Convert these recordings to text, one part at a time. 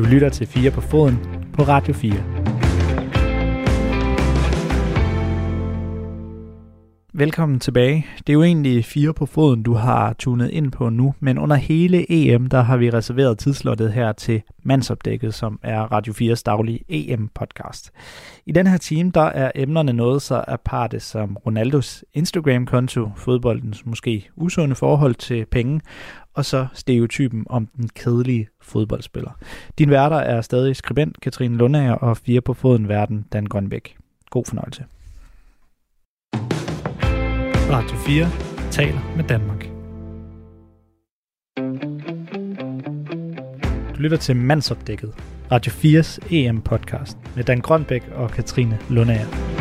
Du lytter til 4 på foden på Radio 4. Velkommen tilbage. Det er jo egentlig 4 på foden, du har tunet ind på nu, men under hele EM, der har vi reserveret tidslottet her til Mandsopdækket, som er Radio 4's daglige EM-podcast. I den her time, der er emnerne noget så aparte som Ronaldos Instagram-konto, fodboldens måske usunde forhold til penge, og så stereotypen om den kedelige fodboldspiller. Din værter er stadig skribent Katrine Lundager og fire på foden verden Dan Grønbæk. God fornøjelse. Radio 4 taler med Danmark. Du lytter til Mandsopdækket, Radio 4's EM-podcast med Dan Grønbæk og Katrine Lundager.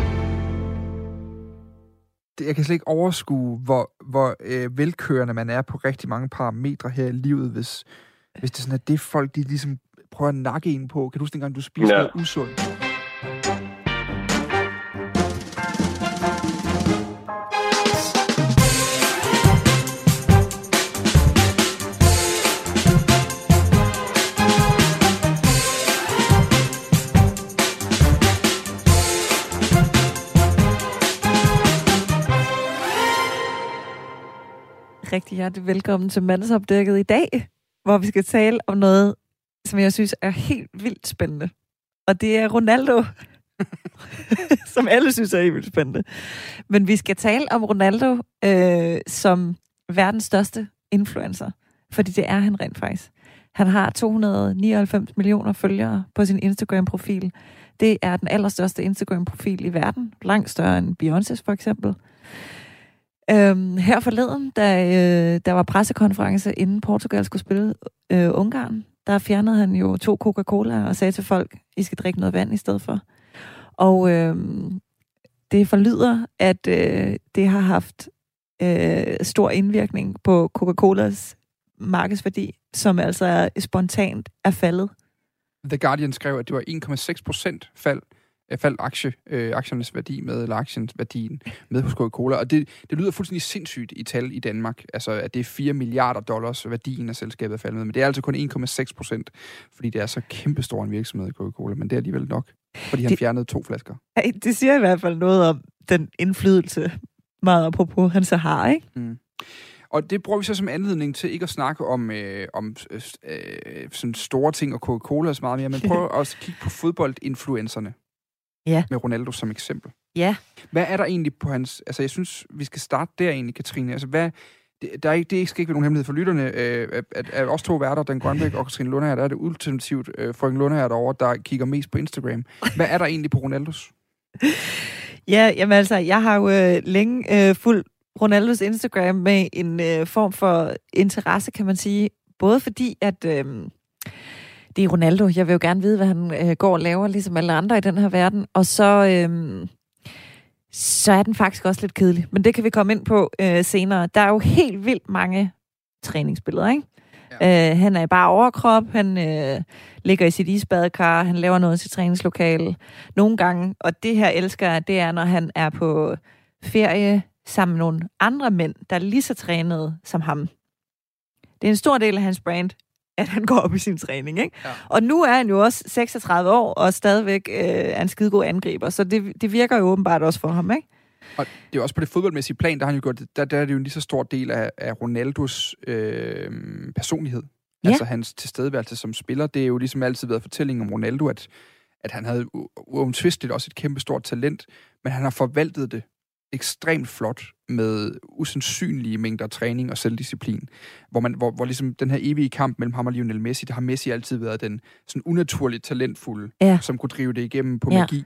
Jeg kan slet ikke overskue, hvor, hvor øh, velkørende man er på rigtig mange parametre her i livet, hvis, hvis det er sådan, at det folk, de ligesom prøver at nakke en på. Kan du huske dengang, du spiste ja. noget usundt? Rigtig hjertelig velkommen til Mandsopdækket i dag, hvor vi skal tale om noget, som jeg synes er helt vildt spændende. Og det er Ronaldo, som alle synes er helt vildt spændende. Men vi skal tale om Ronaldo øh, som verdens største influencer, fordi det er han rent faktisk. Han har 299 millioner følgere på sin Instagram-profil. Det er den allerstørste Instagram-profil i verden, langt større end Beyoncé's for eksempel. Øhm, her forleden, da øh, der var pressekonference, inden Portugal skulle spille øh, Ungarn, der fjernede han jo to Coca-Cola og sagde til folk, I skal drikke noget vand i stedet for. Og øh, det forlyder, at øh, det har haft øh, stor indvirkning på Coca-Colas markedsværdi, som altså er spontant er faldet. The Guardian skrev, at det var 1,6 procent fald faldt aktie, øh, aktiernes værdi med, eller aktiens værdien med hos Coca-Cola. Og det, det lyder fuldstændig sindssygt i tal i Danmark, altså at det er 4 milliarder dollars værdien af selskabet er faldet med. Men det er altså kun 1,6 procent, fordi det er så kæmpestor en virksomhed Coca-Cola. Men det er alligevel nok, fordi han det, fjernede to flasker. Det siger i hvert fald noget om den indflydelse, meget apropos han så har, ikke? Mm. Og det bruger vi så som anledning til ikke at snakke om, øh, om øh, sådan store ting og Coca-Cola så meget mere, men prøv også at kigge på fodboldinfluencerne ja. med Ronaldo som eksempel. Ja. Hvad er der egentlig på hans... Altså, jeg synes, vi skal starte der egentlig, Katrine. Altså, hvad... Det, der er ikke, det skal ikke være nogen hemmelighed for lytterne, øh, at, at os to værter, Den Grønbæk og Katrine Lundager, der er det ultimativt øh, frøken Lundager derovre, der kigger mest på Instagram. Hvad er der egentlig på Ronaldos? Ja, jamen altså, jeg har jo øh, længe øh, fulgt Ronaldos Instagram med en øh, form for interesse, kan man sige. Både fordi, at... Øh, det er Ronaldo. Jeg vil jo gerne vide, hvad han øh, går og laver, ligesom alle andre i den her verden. Og så, øh, så er den faktisk også lidt kedelig. Men det kan vi komme ind på øh, senere. Der er jo helt vildt mange træningsbilleder, ikke? Ja. Øh, han er bare overkrop, han øh, ligger i sit isbadekar, han laver noget til træningslokale. Nogle gange, og det her elsker jeg, det er, når han er på ferie sammen med nogle andre mænd, der er lige så trænede som ham. Det er en stor del af hans brand at han går op i sin træning. Ikke? Ja. Og nu er han jo også 36 år, og stadigvæk øh, er en skidegod angriber, så det, det virker jo åbenbart også for ham, ikke? Og det er også på det fodboldmæssige plan, der har han jo gjort, der, der er det jo en lige så stor del af, af Ronaldos øh, personlighed. Ja. Altså hans tilstedeværelse som spiller. Det er jo ligesom altid været fortællingen om Ronaldo, at, at han havde uomtvisteligt også et kæmpe stort talent, men han har forvaltet det ekstremt flot med usandsynlige mængder træning og selvdisciplin, hvor, man, hvor, hvor ligesom den her evige kamp mellem ham og Lionel Messi, der har Messi altid været den sådan unaturligt talentfulde, ja. som kunne drive det igennem på ja. magi,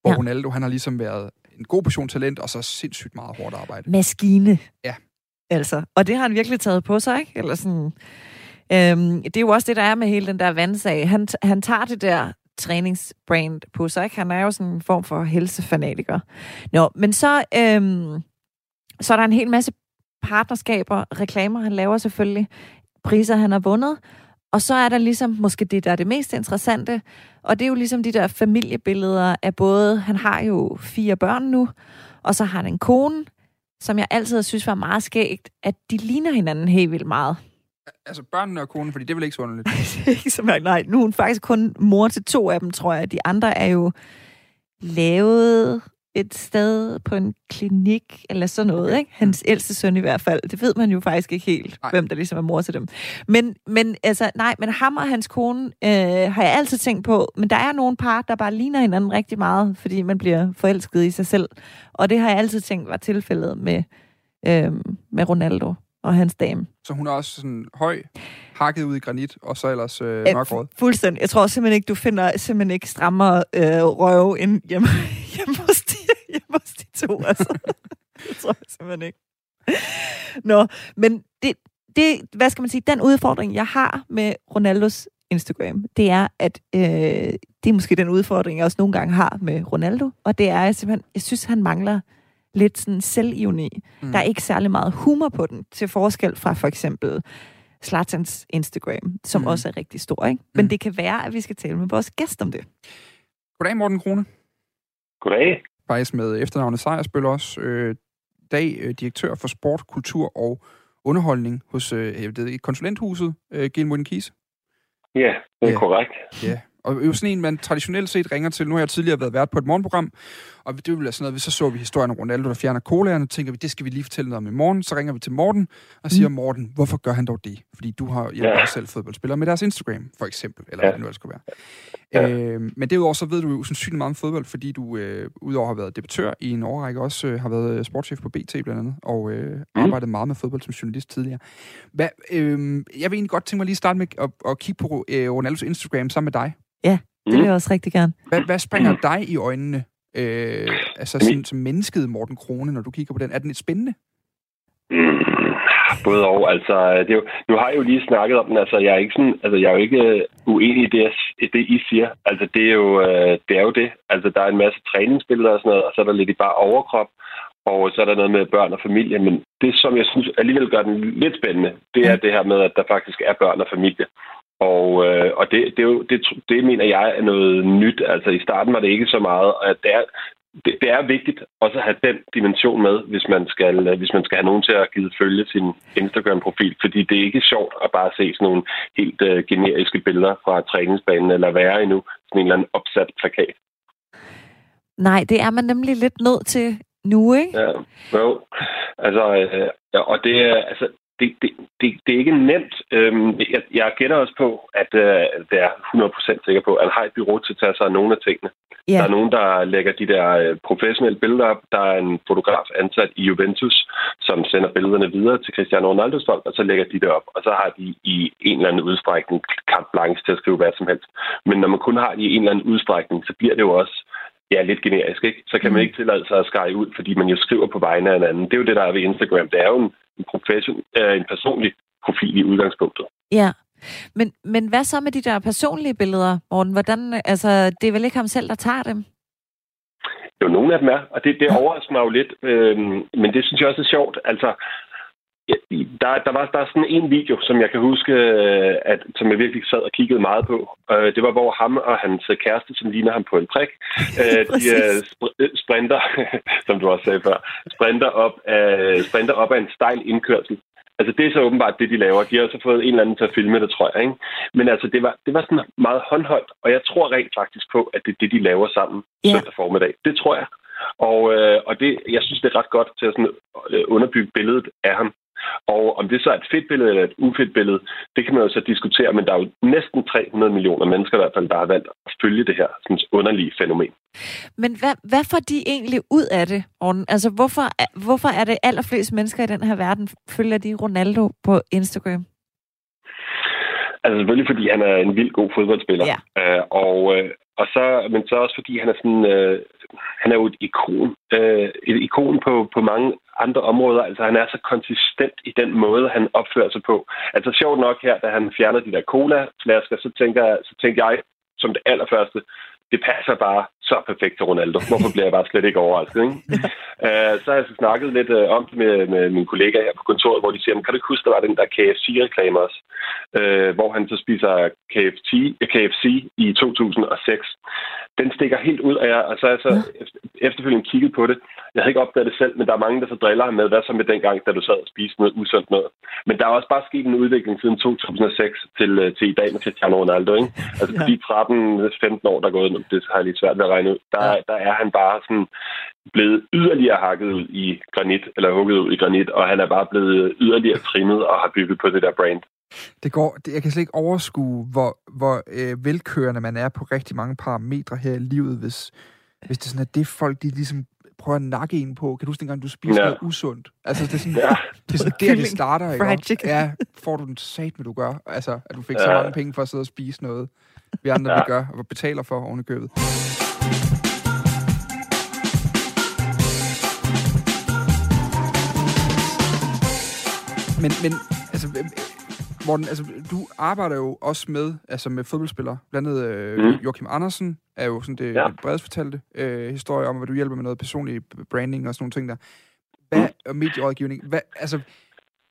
hvor ja. Ronaldo, han har ligesom været en god portion talent, og så sindssygt meget hårdt arbejde. Maskine. Ja. Altså, og det har han virkelig taget på sig, ikke? Eller sådan, øhm, det er jo også det, der er med hele den der vandsag. Han, han tager det der træningsbrand på sig. Ikke? Han er jo sådan en form for helsefanatiker. Nå, men så, øhm, så er der en hel masse partnerskaber, reklamer, han laver selvfølgelig, priser, han har vundet. Og så er der ligesom måske det, der er det mest interessante, og det er jo ligesom de der familiebilleder af både, han har jo fire børn nu, og så har han en kone, som jeg altid synes var meget skægt, at de ligner hinanden helt vildt meget. Altså børnene og konen, fordi det er vel ikke så underligt? ikke så mærke, nej. Nu er hun faktisk kun mor til to af dem, tror jeg. De andre er jo lavet et sted på en klinik, eller sådan noget, ikke? Hans ældste søn i hvert fald. Det ved man jo faktisk ikke helt, nej. hvem der ligesom er mor til dem. Men, men altså, nej, men ham og hans kone øh, har jeg altid tænkt på, men der er nogle par, der bare ligner hinanden rigtig meget, fordi man bliver forelsket i sig selv. Og det har jeg altid tænkt var tilfældet med, øh, med Ronaldo og hans dame. Så hun er også sådan høj, hakket ud i granit, og så ellers øh, mørkrød? Fuldstændig. Jeg tror simpelthen ikke, du finder simpelthen ikke strammere øh, røve end hjemme, hjemme, hos de, hjemme hos de to. Altså. det tror jeg simpelthen ikke. Nå, men det, det, hvad skal man sige, den udfordring, jeg har med Ronaldos Instagram, det er, at øh, det er måske den udfordring, jeg også nogle gange har med Ronaldo, og det er, at jeg simpelthen, jeg synes, han mangler lidt sådan selvivni. Mm. Der er ikke særlig meget humor på den, til forskel fra for eksempel Slatans Instagram, som mm. også er rigtig stor. Ikke? Men mm. det kan være, at vi skal tale med vores gæst om det. Goddag, Morten Krone. Goddag. Faktisk med efternavnet Sejersbøl også. Øh, dag øh, direktør for sport, kultur og underholdning hos øh, jeg ved, konsulenthuset øh, Gilmoden Kies. Ja, det er ja. korrekt. Ja, og jo sådan en, man traditionelt set ringer til. Nu har jeg tidligere været vært på et morgenprogram, og det vil sådan noget, så så vi historien om Ronaldo, der fjerner colaerne, og tænker vi, det skal vi lige fortælle noget om i morgen. Så ringer vi til Morten og siger, mm. Morten, hvorfor gør han dog det? Fordi du har hjulpet ja. selv fodboldspillere med deres Instagram, for eksempel, eller ja. hvad det nu skulle være. Ja. Øh, men derudover så ved du jo sandsynligt meget om fodbold, fordi du øh, udover at have været debattør i en årrække, også øh, har været sportschef på BT blandt andet, og øh, mm. arbejdet meget med fodbold som journalist tidligere. Hvad, øh, jeg vil egentlig godt tænke mig lige at starte med at, at kigge på øh, Ronaldos Instagram sammen med dig. Ja. Det vil jeg også rigtig gerne. Hvad, hvad springer dig i øjnene, øh, altså sådan, som mennesket Morten Krone, når du kigger på den? Er den et spændende? Mm, både og. Altså, det er jo, nu har jeg jo lige snakket om den. Altså, jeg er ikke, sådan, altså, jeg er jo ikke øh, uenig i det, i det, I siger. Altså, det er, jo, øh, det er jo det. Altså, der er en masse træningsbilleder og sådan noget, og så er der lidt i bare overkrop, og så er der noget med børn og familie. Men det, som jeg synes alligevel gør den lidt spændende, det er det her med, at der faktisk er børn og familie. Og, øh, og det, det, er jo, det, det mener jeg er noget nyt. Altså i starten var det ikke så meget, at det er, det, det er vigtigt også at have den dimension med, hvis man skal, hvis man skal have nogen til at give følge sin Instagram-profil, fordi det er ikke sjovt at bare se sådan nogle helt uh, generiske billeder fra træningsbanen, eller være endnu sådan en eller anden opsat plakat. Nej, det er man nemlig lidt nødt til nu, ikke? Ja, jo. Altså, øh, og det er, altså, det, det, det, det er ikke nemt. Øhm, jeg, jeg gætter også på, at øh, det er 100% sikker på, at han har et bureau til at tage sig af nogle af tingene. Yeah. Der er nogen, der lægger de der øh, professionelle billeder op. Der er en fotograf ansat i Juventus, som sender billederne videre til Cristiano Ronaldo's folk, og så lægger de det op. Og så har de i en eller anden udstrækning kamp blanche til at skrive hvad som helst. Men når man kun har det i en eller anden udstrækning, så bliver det jo også ja, lidt generisk, ikke? Så kan man mm. ikke tillade sig at skære ud, fordi man jo skriver på vegne af en anden. Det er jo det, der er ved Instagram. Det er jo en en, profession, øh, en personlig profil i udgangspunktet. Ja, men, men hvad så med de der personlige billeder, Morten? Hvordan, altså, det er vel ikke ham selv, der tager dem? Jo, nogle af dem er, og det, det overrasker mig jo lidt, øh, men det synes jeg også er sjovt. Altså, der, der, var, der er sådan en video, som jeg kan huske, øh, at, som jeg virkelig sad og kiggede meget på. Uh, det var, hvor ham og hans kæreste, som ligner ham på en prik, uh, de uh, sprinter, som du også sagde før, sprinter op, af, sprinter op af en stejl indkørsel. Altså, det er så åbenbart det, de laver. De har så fået en eller anden til at filme det, tror jeg. Ikke? Men altså, det var, det var sådan meget håndholdt, og jeg tror rent faktisk på, at det er det, de laver sammen yeah. søndag formiddag. Det tror jeg. Og, øh, og det, jeg synes, det er ret godt til at sådan, øh, underbygge billedet af ham. Og om det så er et fedt billede eller et ufedt billede, det kan man jo så diskutere, men der er jo næsten 300 millioner mennesker i hvert fald, der har valgt at følge det her sådan underlige fænomen. Men hvad, hvad får de egentlig ud af det, Orne? Altså, hvorfor, hvorfor er det allerflest mennesker i den her verden, følger de Ronaldo på Instagram? Altså selvfølgelig, fordi han er en vild god fodboldspiller. Ja. Øh, og, øh, og så, men så også fordi han er sådan, øh, han er jo et ikon, øh, et ikon på, på mange andre områder. Altså han er så konsistent i den måde, han opfører sig på. Altså sjovt nok her, da han fjerner de der cola-flasker, så tænker, så tænker jeg som det allerførste, det passer bare så perfekt til Ronaldo. Hvorfor bliver jeg bare slet ikke overrasket? Ikke? uh, så har jeg så snakket lidt uh, om det med, med mine kollegaer her på kontoret, hvor de siger, kan du ikke huske, der var den der KFC-reklame også, uh, hvor han så spiser KFC, KFC i 2006. Den stikker helt ud, og, jeg, og så har jeg så efterfølgende kigget på det. Jeg havde ikke opdaget det selv, men der er mange, der så driller ham med, hvad så med dengang, da du sad og spiste noget usundt noget. Men der er også bare sket en udvikling siden 2006 til, til i dag med Cristiano Ronaldo. Ikke? Altså ja. de 13-15 år, der er gået, det har jeg lidt svært ved at regne ud, der, ja. der er han bare sådan blevet yderligere hakket ud i granit, eller hugget ud i granit, og han er bare blevet yderligere trimmet og har bygget på det der brand. Det går, det, jeg kan slet ikke overskue, hvor, hvor øh, velkørende man er på rigtig mange parametre her i livet, hvis, hvis det er sådan, at det folk, de ligesom prøver at nakke en på. Kan du huske dengang, du spiser ja. noget usundt? Altså, det er sådan, ja. det, er sådan der, det starter, ikke? Fried chicken. Ja, får du den sat, med du gør. Altså, at du fik ja. så mange penge for at sidde og spise noget, vi andre ja. vi gør, og betaler for oven i købet. Men, men altså, Morten, altså, du arbejder jo også med, altså med fodboldspillere. Blandt andet øh, mm. Joachim Andersen er jo sådan det ja. bredest fortalte øh, historie om, at du hjælper med noget personlig branding og sådan nogle ting der. Hvad, mm. og medierådgivning. Hvad, altså,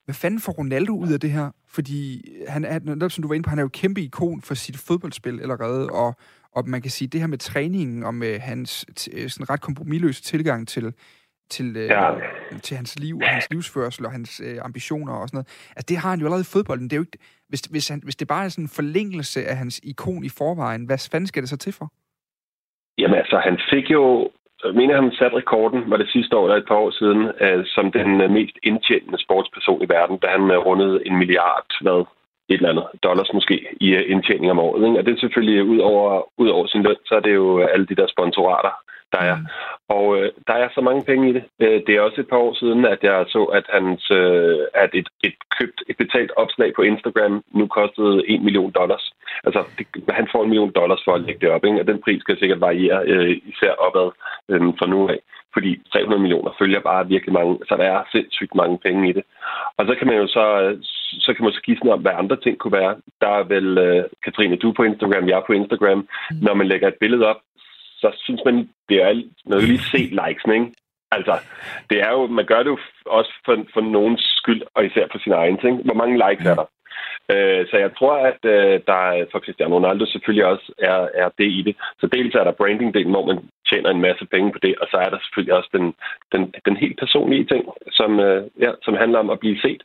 hvad fanden får Ronaldo ud af det her? Fordi han er, som du var inde på, han er jo kæmpe ikon for sit fodboldspil allerede, og, og man kan sige, det her med træningen og med hans sådan ret kompromilløse tilgang til, til, øh, ja. til hans liv og hans livsførsel og hans øh, ambitioner og sådan noget. Altså, det har han jo allerede i fodbolden. Det er jo ikke, hvis, hvis, han, hvis det bare er sådan en forlængelse af hans ikon i forvejen, hvad fanden skal det så til for? Jamen altså, han fik jo, mener han satte rekorden, var det sidste år eller et par år siden, øh, som den øh, mest indtjenende sportsperson i verden, da han øh, rundede en milliard, hvad, et eller andet dollars måske i øh, indtjening om året. Ikke? Og det er selvfølgelig ud over, ud over sin løn, så er det jo alle de der sponsorater, der er. Og øh, der er så mange penge i det. Øh, det er også et par år siden, at jeg så, at, hans, øh, at et, et købt, et betalt opslag på Instagram nu kostede 1 million dollars. Altså, det, han får en million dollars for at lægge det op, ikke? og den pris skal sikkert variere, øh, især opad øh, fra nu af fordi 300 millioner følger bare virkelig mange, så der er sindssygt mange penge i det. Og så kan man jo så, så kan man så give sådan om, hvad andre ting kunne være. Der er vel, uh, Katrine, du på Instagram, jeg på Instagram. Mm. Når man lægger et billede op, så synes man, det er noget lige se likes, ikke? Altså, det er jo, man gør det jo også for, for nogens skyld, og især for sin egen ting. Hvor mange likes er der? Øh, så jeg tror, at øh, der for Cristiano Ronaldo selvfølgelig også er, er det i det. Så dels er der branding-delen, hvor man tjener en masse penge på det, og så er der selvfølgelig også den, den, den helt personlige ting, som, øh, ja, som handler om at blive set.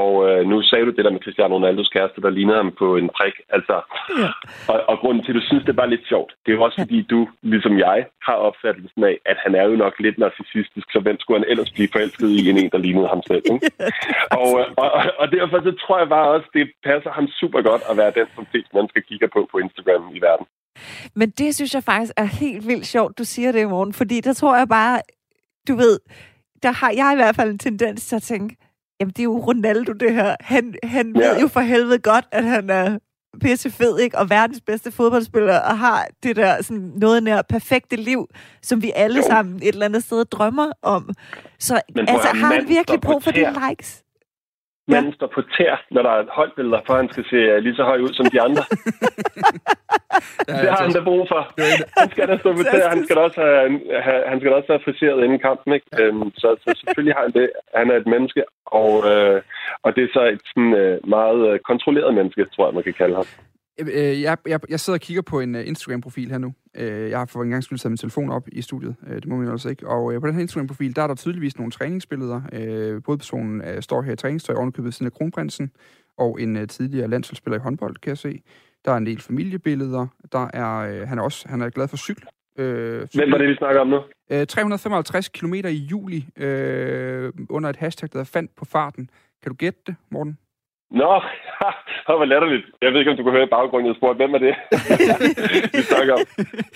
Og øh, nu sagde du det der med Cristiano Ronaldos kæreste, der lignede ham på en prik. Altså, ja. og, og grunden til, at du synes, det bare lidt sjovt, det er jo også fordi, du, ligesom jeg, har opfattelsen af, at han er jo nok lidt narcissistisk, så hvem skulle han ellers blive forelsket i en en, der lignede ham selv? Ikke? og, øh, og, og, og derfor så tror jeg bare også, det passer ham super godt at være den, som flest mennesker kigger på på Instagram i verden. Men det synes jeg faktisk er helt vildt sjovt, du siger det i morgen, fordi der tror jeg bare, du ved, der har jeg i hvert fald en tendens til at tænke, jamen det er jo Ronaldo det her. Han, han ja. ved jo for helvede godt, at han er pisse fed, ikke? Og verdens bedste fodboldspiller, og har det der sådan noget nær perfekte liv, som vi alle jo. sammen et eller andet sted drømmer om. Så altså, har han virkelig brug for de likes? Manden ja. står på tær, når der er holdbilleder, for han skal se lige så høj ud som de andre. ja, det har han da brug for. Han skal da stå på tær. Han skal da også have, han skal da også have friseret inden kampen. Ikke? Ja. Øhm, så, så selvfølgelig har han det. Han er et menneske, og, øh, og det er så et sådan, øh, meget øh, kontrolleret menneske, tror jeg, man kan kalde ham. Øh, jeg, jeg, jeg sidder og kigger på en uh, Instagram-profil her nu. Uh, jeg har for en gang skyld taget min telefon op i studiet. Uh, det må man altså ikke. Og uh, på den her Instagram-profil, der er der tydeligvis nogle træningsbilleder. Uh, Hovedpersonen uh, står her i træningstøj ovenikøbet siden af kronprinsen, og en uh, tidligere landsholdsspiller i håndbold, kan jeg se. Der er en del familiebilleder. Der er, uh, han, er også, han er glad for cykel. Uh, Hvem var det, vi snakker om nu? Uh, 355 km i juli uh, under et hashtag, der fandt på farten. Kan du gætte det, Morten? Nå, det var latterligt. Jeg ved ikke, om du kunne høre i baggrunden, jeg spurgte, hvem er det? vi snakker om.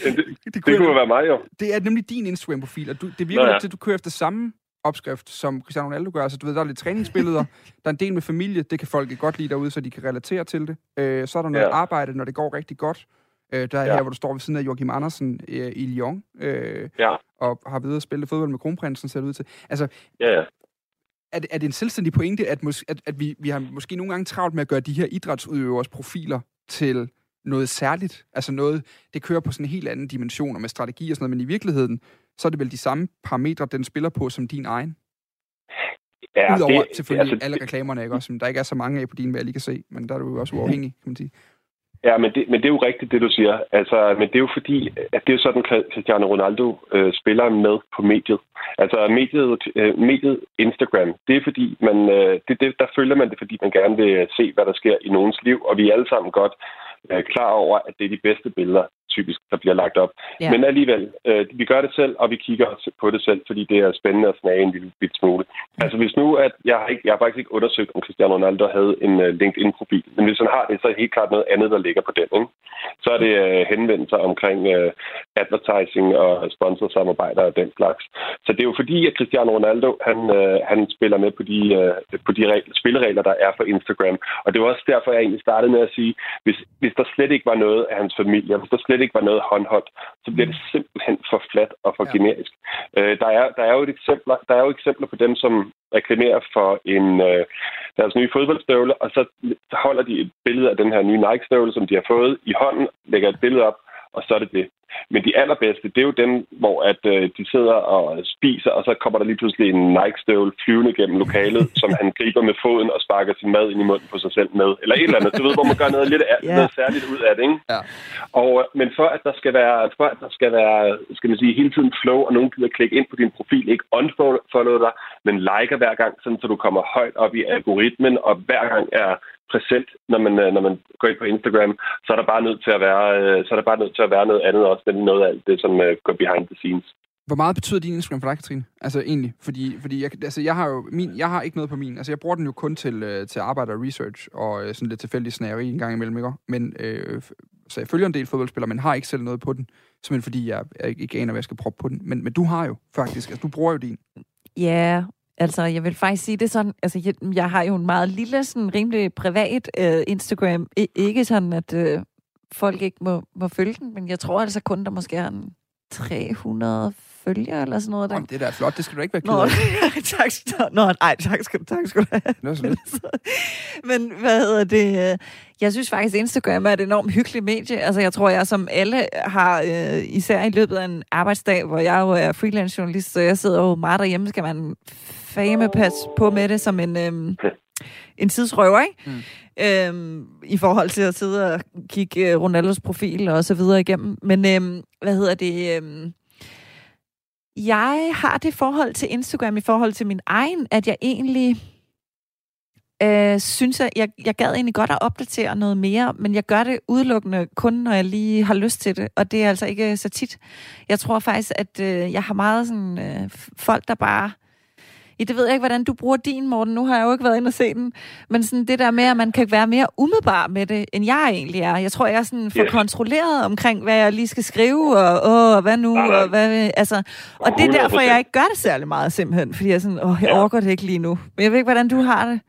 Det, det, det kunne jo være mig, jo. Det er nemlig din Instagram-profil, og du, det virker Nå, ja. til, at du kører efter samme opskrift, som Cristiano Ronaldo gør. Altså, du ved, der er lidt træningsbilleder, der er en del med familie, det kan folk godt lide derude, så de kan relatere til det. Øh, så er der noget ja. arbejde, når det går rigtig godt. Øh, der er ja. her, hvor du står ved siden af Joachim Andersen øh, i Lyon, øh, ja. og har videre spillet fodbold med kronprinsen, ser det ud til. Altså, ja, ja er, det, er det en selvstændig pointe, at, mås, at, at vi, vi har måske nogle gange travlt med at gøre de her idrætsudøvers profiler til noget særligt. Altså noget, det kører på sådan en helt anden dimension og med strategi og sådan noget, men i virkeligheden, så er det vel de samme parametre, den spiller på som din egen? Ja, Udover det, selvfølgelig altså, alle reklamerne, ikke? Også, der ikke er så mange af på din, hvad jeg lige kan se, men der er du jo også uafhængig, kan man sige. Ja, men det, men det er jo rigtigt, det du siger. Altså, men det er jo fordi, at det er sådan, Cristiano Ronaldo øh, spiller med på mediet. Altså, mediet, øh, mediet Instagram, det er fordi, man, øh, det, det, der følger man det, fordi man gerne vil se, hvad der sker i nogens liv, og vi er alle sammen godt øh, klar over, at det er de bedste billeder, typisk, der bliver lagt op. Ja. Men alligevel, øh, vi gør det selv, og vi kigger på det selv, fordi det er spændende at snage en lille bit smule. Altså hvis nu, at jeg har, ikke, jeg har faktisk ikke undersøgt, om Cristiano Ronaldo havde en uh, LinkedIn-profil, men hvis han har det, så er det helt klart noget andet, der ligger på den. Ikke? Så er det uh, henvendelser omkring uh, advertising og sponsorsamarbejder og den slags. Så det er jo fordi, at Cristiano Ronaldo, han, uh, han spiller med på de, uh, på de regler, spilleregler, der er for Instagram. Og det var også derfor, jeg egentlig startede med at sige, hvis, hvis der slet ikke var noget af hans familie, hvis der slet ikke var noget håndholdt, så bliver det simpelthen for fladt og for ja. generisk. Øh, der, er, der, er jo et eksempler, der er jo eksempler på dem, som reklamerer for en øh, deres nye fodboldstøvle, og så holder de et billede af den her nye Nike-støvle, som de har fået i hånden, lægger et billede op, og så er det det. Men de allerbedste, det er jo dem, hvor at, øh, de sidder og spiser, og så kommer der lige pludselig en Nike-støvle flyvende gennem lokalet, som han griber med foden og sparker sin mad ind i munden på sig selv med. Eller et eller andet, du ved, hvor man gør noget lidt yeah. noget særligt ud af det, ikke? Ja. Og, øh, men for at der skal være, for at der skal være, skal man sige, hele tiden flow, og nogen gider klikke ind på din profil, ikke unfollow dig, men liker hver gang, sådan, så du kommer højt op i algoritmen, og hver gang er præsent, når man, øh, når man går ind på Instagram, så er der bare nødt til at være, øh, så er der bare nødt til at være noget andet også, end noget af alt det, som øh, går behind the scenes. Hvor meget betyder din Instagram for dig, Katrine? Altså egentlig, fordi, fordi jeg, altså, jeg har jo min, jeg har ikke noget på min. Altså jeg bruger den jo kun til, til arbejde og research og sådan lidt tilfældig snæveri en gang imellem, ikke? Men, øh, så jeg følger en del fodboldspillere, men har ikke selv noget på den. Simpelthen fordi jeg, jeg ikke aner, hvad jeg skal proppe på den. Men, men du har jo faktisk, altså du bruger jo din. Ja, Altså, jeg vil faktisk sige det sådan, altså, jeg, jeg har jo en meget lille, sådan rimelig privat øh, Instagram. I, ikke sådan, at øh, folk ikke må, må følge den, men jeg tror altså kun, der måske er en 300 følger eller sådan noget. Der. Jamen, det der er flot, det skal du ikke være ked af. Tak, Nå, nej, tak skal, tak skal du have. Nå, så Men hvad hedder det? Jeg synes faktisk, Instagram er et enormt hyggeligt medie. Altså, jeg tror, jeg som alle har, øh, især i løbet af en arbejdsdag, hvor jeg jo er freelance journalist, så jeg sidder jo meget derhjemme, skal man fame pas på med det som en, øhm, en tidsrøver, ikke? Mm. Øhm, I forhold til at sidde og kigge øh, Ronaldos profil og så videre igennem. Men øhm, hvad hedder det? Øhm, jeg har det forhold til Instagram i forhold til min egen, at jeg egentlig øh, synes, at jeg, jeg gad egentlig godt at opdatere noget mere, men jeg gør det udelukkende kun, når jeg lige har lyst til det, og det er altså ikke så tit. Jeg tror faktisk, at øh, jeg har meget sådan øh, folk, der bare Ja, det ved jeg ikke, hvordan du bruger din, Morten. Nu har jeg jo ikke været inde og se den. Men sådan det der med, at man kan være mere umiddelbar med det, end jeg egentlig er. Jeg tror, jeg er sådan for yeah. kontrolleret omkring, hvad jeg lige skal skrive, og åh, hvad nu, nej, nej. og hvad... Altså, og det er derfor, jeg ikke gør det særlig meget, simpelthen. Fordi jeg sådan, åh, jeg ja. overgår det ikke lige nu. Men jeg ved ikke, hvordan du har det.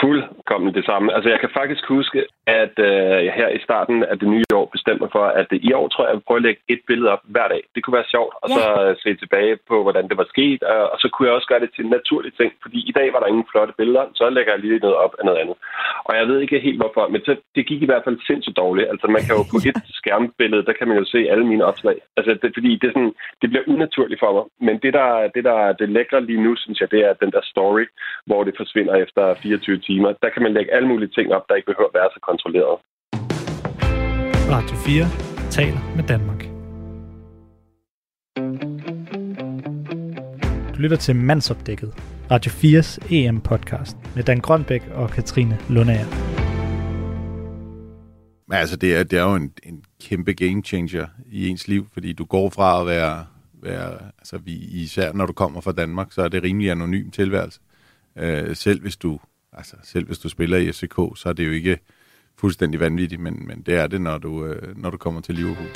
Fuldkommen det samme. Altså, jeg kan faktisk huske, at øh, jeg her i starten af det nye år bestemte mig for, at i år tror jeg, jeg vil prøve at lægge et billede op hver dag. Det kunne være sjovt, og ja. så øh, se tilbage på, hvordan det var sket, og, og så kunne jeg også gøre det til en naturlig ting, fordi i dag var der ingen flotte billeder, så lægger jeg lige noget op af noget andet. Og jeg ved ikke helt hvorfor, men det gik i hvert fald sindssygt dårligt. Altså, man kan jo på et skærmbillede, der kan man jo se alle mine opslag. Altså, det, fordi det, er sådan, det bliver unaturligt for mig. Men det, der, det, der det lækre lige nu, synes jeg, det er den der story, hvor det forsvinder efter 24 timer. Der kan man lægge alle mulige ting op, der ikke behøver at være så kontrolleret. Radio 4 taler med Danmark. Du lytter til Mandsopdækket, Radio 4's EM-podcast med Dan Grønbæk og Katrine Lundager. Altså, det er, det er jo en, en kæmpe game changer i ens liv, fordi du går fra at være, være altså vi, især når du kommer fra Danmark, så er det rimelig anonym tilværelse. Øh, selv hvis du altså selv hvis du spiller i FCK, så er det jo ikke fuldstændig vanvittigt, men, men det er det, når du, øh, når du kommer til Liverpool.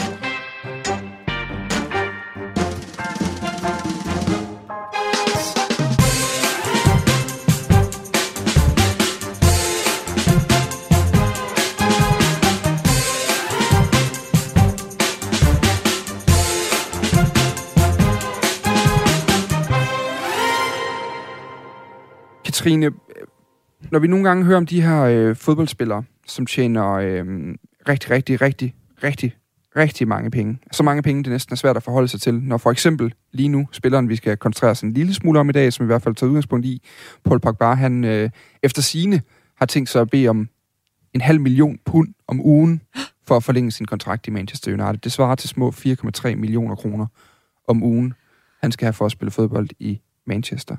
Katrine, når vi nogle gange hører om de her øh, fodboldspillere, som tjener øh, rigtig, rigtig, rigtig, rigtig, rigtig mange penge. Så mange penge, det næsten er svært at forholde sig til. Når for eksempel lige nu, spilleren, vi skal koncentrere os en lille smule om i dag, som i hvert fald tager udgangspunkt i, Paul Pogba, han øh, efter sine har tænkt sig at bede om en halv million pund om ugen for at forlænge sin kontrakt i Manchester United. Det svarer til små 4,3 millioner kroner om ugen, han skal have for at spille fodbold i Manchester.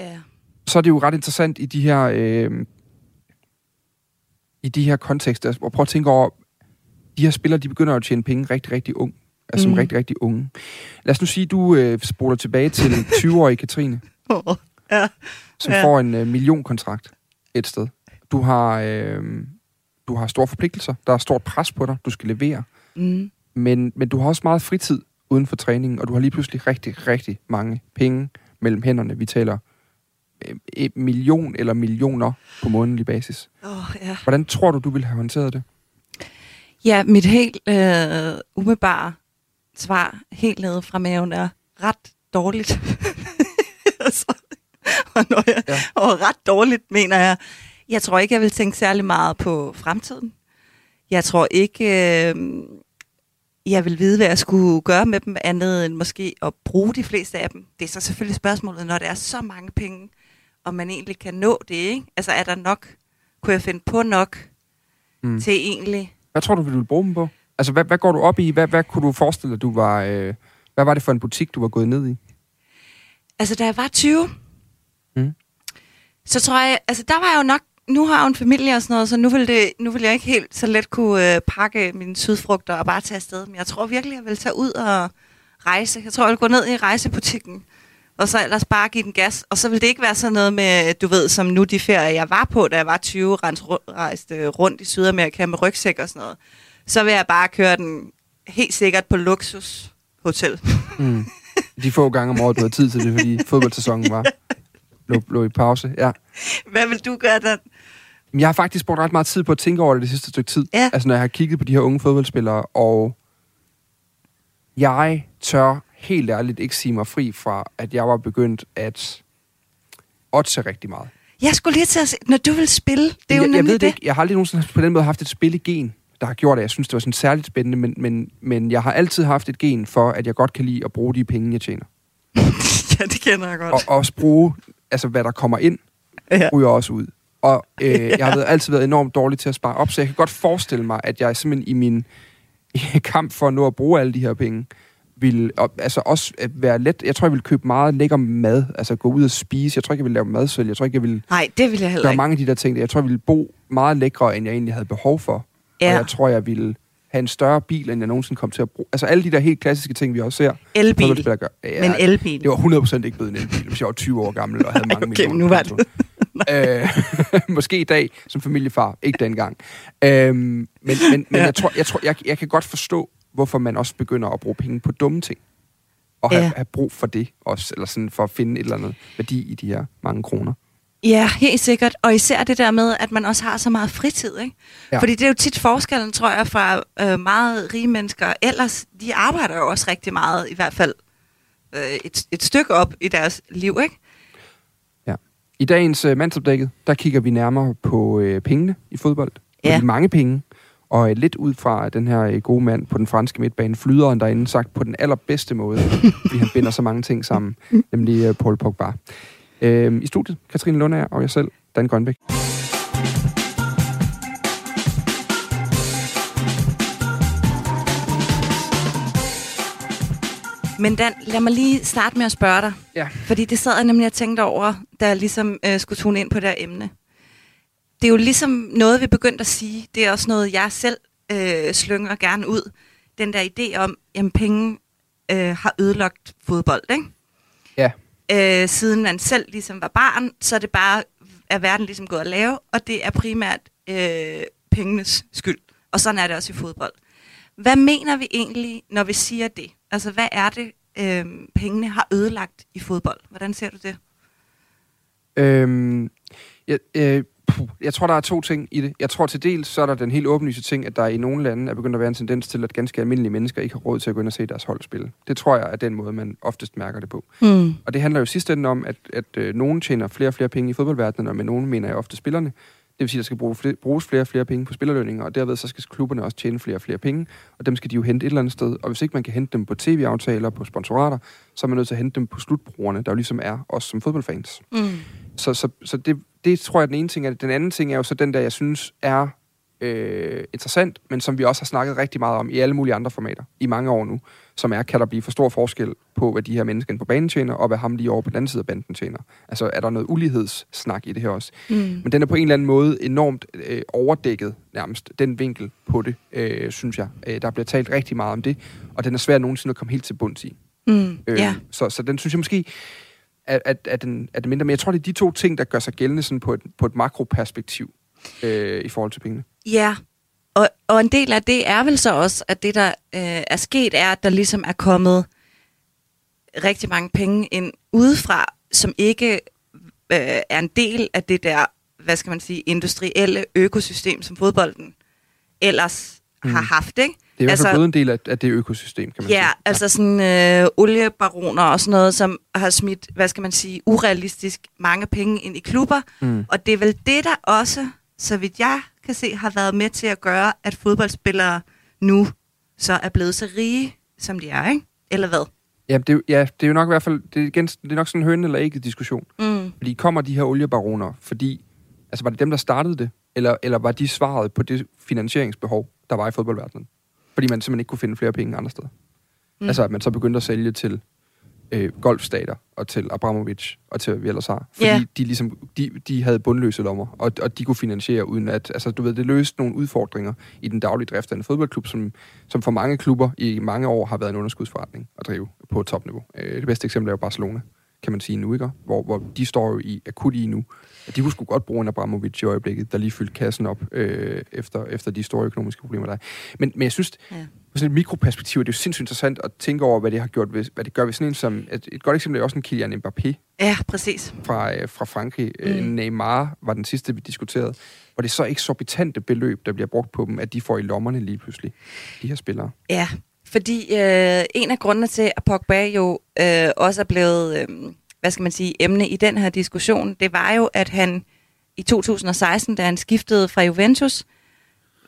Ja. Så er det jo ret interessant i de her, øh, i de her kontekster, og prøv at tænke over, de her spillere, de begynder at tjene penge rigtig, rigtig ung. Altså mm. Mm. rigtig, rigtig unge. Lad os nu sige, at du øh, spoler tilbage til 20-årige Katrine, ja. som Ja. får en øh, millionkontrakt et sted. Du har, øh, du har store forpligtelser. Der er stort pres på dig. Du skal levere. Mm. Men, men du har også meget fritid uden for træningen, og du har lige pludselig rigtig, rigtig mange penge mellem hænderne. Vi taler øh, en million eller millioner på månedlig basis. Oh, ja. Hvordan tror du, du ville have håndteret det? ja, mit helt øh, umiddelbare svar, helt nede fra maven, er ret dårligt. altså, og, når jeg, ja. og ret dårligt mener jeg, jeg tror ikke, jeg vil tænke særlig meget på fremtiden. Jeg tror ikke, øh, jeg vil vide, hvad jeg skulle gøre med dem, andet end måske at bruge de fleste af dem. Det er så selvfølgelig spørgsmålet, når der er så mange penge, om man egentlig kan nå det, ikke? Altså, er der nok? Kunne jeg finde på nok Mm. til egentlig? Hvad tror du, du ville bruge dem på? Altså, hvad, hvad går du op i? Hvad, hvad kunne du forestille dig, du var... Øh, hvad var det for en butik, du var gået ned i? Altså, da jeg var 20, Mm. så tror jeg, altså der var jeg jo nok, nu har jeg jo en familie og sådan noget, så nu vil, det, nu vil jeg ikke helt så let kunne øh, pakke mine sydfrugter og bare tage afsted. Men jeg tror virkelig, jeg vil tage ud og rejse. Jeg tror, jeg vil gå ned i rejsebutikken, og så ellers bare give den gas. Og så vil det ikke være sådan noget med, du ved, som nu de ferier, jeg var på, da jeg var 20, rejste rundt, i Sydamerika med rygsæk og sådan noget. Så vil jeg bare køre den helt sikkert på luksushotel. Mm. De få gange om året, du havde tid til det, fordi fodboldsæsonen var lå, lå i pause. Ja. Hvad vil du gøre, Dan? Jeg har faktisk brugt ret meget tid på at tænke over det det sidste stykke tid. Ja. Altså, når jeg har kigget på de her unge fodboldspillere, og jeg tør helt ærligt ikke sige mig fri fra, at jeg var begyndt at oddse rigtig meget. Jeg skulle lige til at se, når du vil spille, det er jo jeg, nemlig jeg ved det. det ikke. Jeg har aldrig nogensinde på den måde haft et spil i gen, der har gjort, at jeg synes, det var sådan særligt spændende, men, men, men jeg har altid haft et gen for, at jeg godt kan lide at bruge de penge, jeg tjener. ja, det kender jeg godt. Og også bruge, altså hvad der kommer ind, Ja. ryger også ud. Og øh, jeg har været, altid været enormt dårlig til at spare op, så jeg kan godt forestille mig, at jeg simpelthen i min i kamp for at nå at bruge alle de her penge, vil og, altså også at være let. Jeg tror, jeg vil købe meget lækker mad, altså gå ud og spise. Jeg tror ikke, jeg vil lave madsøl. Jeg tror ikke, jeg vil Nej, det vil jeg heller ikke. mange af de der ting. Jeg tror, jeg ville bo meget lækre, end jeg egentlig havde behov for. Ja. Og jeg tror, jeg ville have en større bil, end jeg nogensinde kom til at bruge. Altså alle de der helt klassiske ting, vi også ser. elbil. gør. Ja, Men elbil. det var 100% ikke blevet en elbil, hvis jeg var 20 år gammel og havde mange okay, millioner. nu var kontoen. øh, måske i dag som familiefar, ikke dengang. Øh, men men, men Ja. jeg tror, jeg, tror jeg, jeg kan godt forstå, hvorfor man også begynder at bruge penge på dumme ting. Og have, Ja. have brug for det også, eller sådan for at finde et eller andet værdi i de her mange kroner. Ja, helt sikkert. Og især det der med, at man også har så meget fritid, ikke? Ja. Ja. Fordi det er jo tit forskellen, tror jeg, fra øh, meget rige mennesker. Ellers, de arbejder jo også rigtig meget, i hvert fald øh, et, et stykke op i deres liv, ikke? I dagens uh, mandsopdækket, der kigger vi nærmere på uh, pengene i fodbold. Ja. de mange penge. Og uh, lidt ud fra den her uh, gode mand på den franske midtbane, flyderen derinde, sagt på den allerbedste måde, fordi han binder så mange ting sammen, nemlig Paul Pogba. Uh, I studiet, Katrine Lundager og jeg selv, Dan Grønbæk. Men Dan, lad mig lige starte med at spørge dig. Ja. Fordi det sad jeg nemlig og tænkte over, da jeg ligesom øh, skulle tune ind på det her emne. Det er jo ligesom noget, vi begyndte at sige. Det er også noget, jeg selv øh, slynger gerne ud. Den der idé om, at penge øh, har ødelagt fodbold, ikke? Ja. Øh, siden man selv ligesom var barn, så er det bare, er verden ligesom gået at lave, og det er primært øh, pengenes skyld. Og sådan er det også i fodbold. Hvad mener vi egentlig, når vi siger det? Altså, hvad er det, øh, pengene har ødelagt i fodbold? Hvordan ser du det? Øhm, jeg, øh, puh, jeg tror, der er to ting i det. Jeg tror til dels, så er der den helt åbenlyse ting, at der i nogle lande er begyndt at være en tendens til, at ganske almindelige mennesker ikke har råd til at gå ind og se deres hold spille. Det tror jeg er den måde, man oftest mærker det på. Hmm. Og det handler jo sidst ende om, at, at øh, nogen tjener flere og flere penge i fodboldverdenen, og med nogen mener jeg ofte spillerne, Det vil sige, at der skal bruge flere, bruges flere og flere penge på spillerlønninger, og derved så skal klubberne også tjene flere og flere penge, og dem skal de jo hente et eller andet sted. Og hvis ikke man kan hente dem på tv-aftaler, på sponsorater, så er man nødt til at hente dem på slutbrugerne, der jo ligesom er os som fodboldfans. Mm. Så, så, så det, det tror jeg er den ene ting. Den anden ting er jo så den der, jeg synes er øh, interessant, men som vi også har snakket rigtig meget om i alle mulige andre formater i mange år nu, som er, kan der blive for stor forskel på, hvad de her mennesker på banen tjener, og hvad ham lige over på den anden side af banden tjener. Altså, er der noget ulighedssnak i det her også? Mm. Men den er på en eller anden måde enormt øh, overdækket, nærmest, den vinkel på det, øh, synes jeg. Øh, der bliver talt rigtig meget om det, og den er svær nogensinde at komme helt til bunds i. Mm. Øh, Ja. så, så den synes jeg måske er, er, er, den, er det mindre. Men jeg tror, det er de to ting, der gør sig gældende sådan på, et, på et makroperspektiv øh, i forhold til pengene. Ja, og, og en del af det er vel så også, at det, der øh, er sket, er, at der ligesom er kommet rigtig mange penge ind udefra, som ikke øh, er en del af det der, hvad skal man sige, industrielle økosystem, som fodbolden ellers mm. har haft, ikke? Det er i hvert Altså- fald blevet en del af, af det økosystem, kan man Ja, sige. altså sådan øh, oliebaroner og sådan noget, som har smidt, hvad skal man sige, urealistisk mange penge ind i klubber. Mm. Og det er vel det, der også, så vidt jeg kan se, har været med til at gøre, at fodboldspillere nu så er blevet så rige, som de er, ikke? Eller hvad? Ja, det, er jo- ja, det er jo nok i hvert fald, det er, igen, det er nok sådan en høn eller ikke diskussion. Mm. Fordi kommer de her oliebaroner, fordi, altså var det dem, der startede det, eller, eller var de svaret på det finansieringsbehov, der var i fodboldverdenen? Fordi man simpelthen ikke kunne finde flere penge andre steder. Mm. Altså at man så begyndte at sælge til øh, golfstater og til Abramovic og til har. Fordi Ja. de, ligesom, de, de havde bundløse lommer, og, og de kunne finansiere uden at... Altså du ved, det løste nogle udfordringer i den daglige drift af en fodboldklub, som, som for mange klubber i mange år har været en underskudsforretning at drive på topniveau. Øh, det bedste eksempel er jo Barcelona, kan man sige nu, ikke? Hvor, hvor de står jo i akut i nu. De kunne sgu godt bruge en Abramovic i øjeblikket, der lige fyldte kassen op øh, efter, efter de store økonomiske problemer, der er. Men, men jeg synes, Ja. På sådan et mikroperspektiv er det jo sindssygt interessant at tænke over, hvad det har gjort, ved, hvad det gør ved sådan en som... Et, et godt eksempel er også en Kylian Mbappé Ja, præcis. fra, øh, fra Frankrig. Mm. Mm. Neymar var den sidste, vi diskuterede. Hvor det er så eksorbitante beløb, der bliver brugt på dem, at de får i lommerne lige pludselig, de her spillere. Ja, fordi øh, en af grundene til, at Pogba jo øh, også er blevet, øh, hvad skal man sige, emne i den her diskussion, det var jo, at han i 2016, da han skiftede fra Juventus,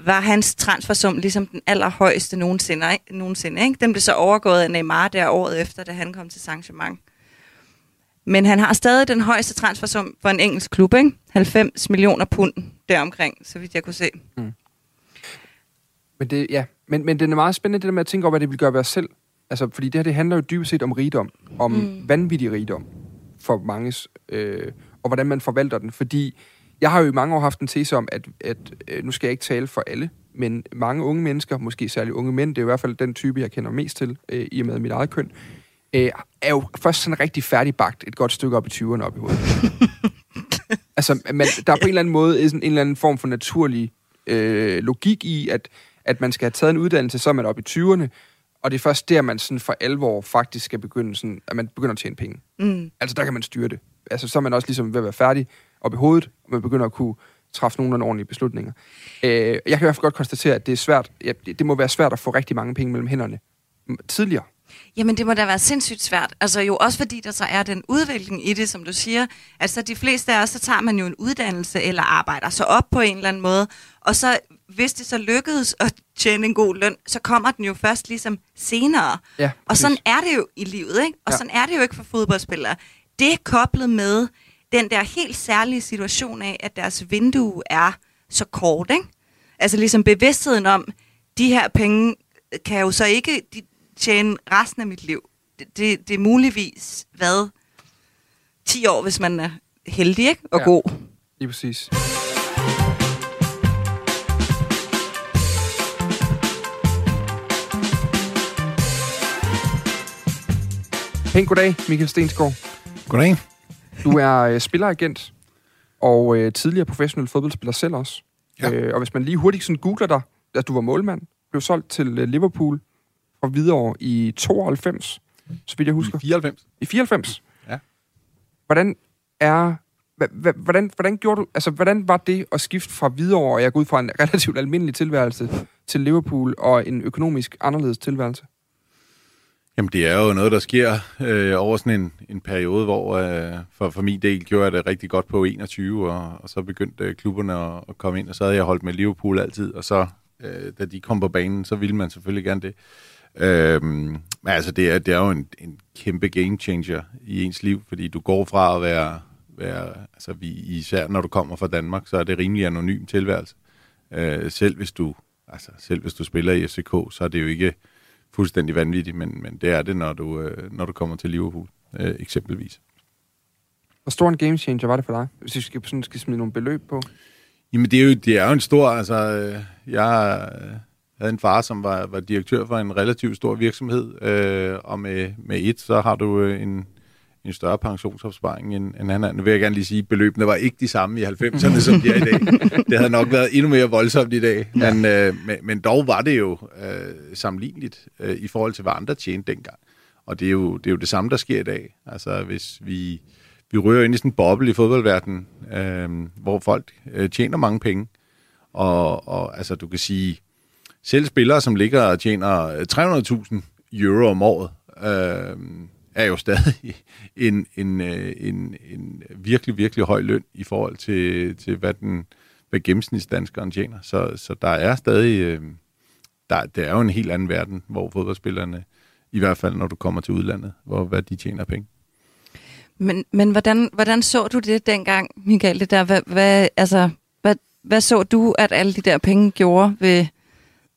var hans transfersum ligesom den allerhøjeste nogensinde. ikke? nogensinde ikke? Den blev så overgået af Neymar der året efter, da han kom til Saint-Germain. Men han har stadig den højeste transfersum for en engelsk klub, ikke? 90 millioner pund deromkring, så vidt jeg kunne se. Men det, ja, men, men det er meget spændende, det der med at tænke over, hvad det vil gøre ved os selv. Altså, fordi det her, det handler jo dybest set om rigdom. Om Mm. mm. vanvittig rigdom for manges, øh, og hvordan man forvalter den. Fordi jeg har jo i mange år haft en tese om, at, at øh, nu skal jeg ikke tale for alle, men mange unge mennesker, måske særligt unge mænd, det er i hvert fald den type, jeg kender mest til, øh, i og med mit eget køn, øh, er jo først sådan rigtig færdigbagt et godt stykke op i 20'erne op i hovedet. altså, man, der er på en eller anden måde sådan en eller anden form for naturlig øh, logik i, at, at man skal have taget en uddannelse, så er man oppe i 20'erne, og det er først der, man sådan for alvor faktisk skal begynde, sådan, at man begynder at tjene penge. Mm. Altså, der kan man styre det. Altså, så er man også ligesom ved at være færdig op i hovedet, og man begynder at kunne træffe nogle ordentlige beslutninger. Øh, jeg kan i hvert fald godt konstatere, at det er svært. Ja, det må være svært at få rigtig mange penge mellem hænderne tidligere. Jamen, det må da være sindssygt svært. Altså jo også fordi, der så er den udvikling i det, som du siger. Altså de fleste af os, så tager man jo en uddannelse eller arbejder så op på en eller anden måde. Og så, hvis det så lykkedes at tjene en god løn, så kommer den jo først ligesom senere. Ja, Og sådan er det jo i livet, ikke? Og Ja. sådan er det jo ikke for fodboldspillere. Det er koblet med den der helt særlige situation af, at deres vindue er så kort, ikke? Altså ligesom bevidstheden om, de her penge kan jo så ikke tjene resten af mit liv. Det, det, det er muligvis, hvad, 10 år, hvis man er heldig, ikke? Og Ja. god. Lige præcis. Pænt goddag, Michael Stensgaard. Goddag. Du er øh, spilleragent og øh, tidligere professionel fodboldspiller selv også. Ja. Øh, og hvis man lige hurtigt sådan googler dig, da du var målmand, blev solgt til øh, Liverpool fra Hvidovre i 92, så vidt jeg husker. 94. I 94? Ja. Hvordan er... Hvordan, hvordan, gjorde du, altså, hvordan var det at skifte fra Hvidovre, og jeg går ud fra en relativt almindelig tilværelse, til Liverpool og en økonomisk anderledes tilværelse? Jamen, det er jo noget, der sker øh, over sådan en, en periode, hvor øh, for, for min del gjorde jeg det rigtig godt på 21, og, og så begyndte øh, klubberne at, at komme ind, og så havde jeg holdt med Liverpool altid, og så, øh, da de kom på banen, så ville man selvfølgelig gerne det. Øh, men altså, det er, det er jo en, en kæmpe game changer i ens liv, fordi du går fra at være, være altså vi, især når du kommer fra Danmark, så er det rimelig anonym tilværelse. Øh, selv hvis du altså selv hvis du spiller i FCK, så er det jo ikke fuldstændig vanvittigt, men, men det er det, når du, øh, når du kommer til Liverpool, øh, eksempelvis. Hvor stor en game changer var det for dig, hvis du skal, sådan, skal smide nogle beløb på? Jamen, det er jo, det er jo en stor... Altså, øh, jeg øh, havde en far, som var, var direktør for en relativt stor virksomhed, øh, og med, med et, så har du øh, en, en større pensionsopsparing end, end han Nu vil jeg gerne lige sige, at beløbene var ikke de samme i 90'erne, som de er i dag. Det havde nok været endnu mere voldsomt i dag. Ja. Men, øh, men, men dog var det jo øh, sammenligneligt øh, i forhold til, hvad andre tjente dengang. Og det er, jo, det er jo det samme, der sker i dag. Altså, hvis vi, vi rører ind i sådan en boble i fodboldverdenen, øh, hvor folk øh, tjener mange penge, og, og altså, du kan sige, selv spillere, som ligger og tjener 300.000 euro om året, øh, er jo stadig en, en, øh, en, en virkelig, virkelig høj løn i forhold til, til hvad, den, hvad gennemsnitsdanskeren tjener. Så, så der er stadig, øh, der, det er jo en helt anden verden, hvor fodboldspillerne, i hvert fald når du kommer til udlandet, hvor hvad de tjener penge. Men, men hvordan, hvordan så du det dengang, Michael? Det der, hvad, hvad, altså, hvad, hvad så du, at alle de der penge gjorde ved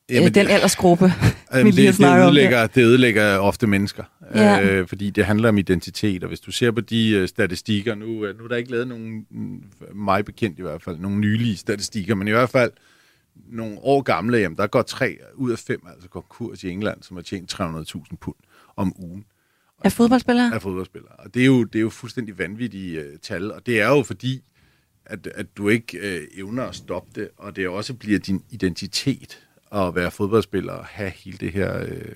Jamen, øh, den aldersgruppe, lige det, det, ødelægger, det ødelægger ofte mennesker, ja. øh, fordi det handler om identitet, og hvis du ser på de øh, statistikker, nu, øh, nu er der ikke lavet nogen, mm, mig bekendt i hvert fald, nogle nylige statistikker, men i hvert fald nogle år gamle, jamen, der går tre ud af fem altså konkurs i England, som har tjent 300.000 pund om ugen. Af fodboldspillere? Af fodboldspillere. Og det er jo, det er jo fuldstændig vanvittige uh, tal, og det er jo fordi, at, at du ikke uh, evner at stoppe det, og det også bliver din identitet at være fodboldspiller og have hele det her, øh,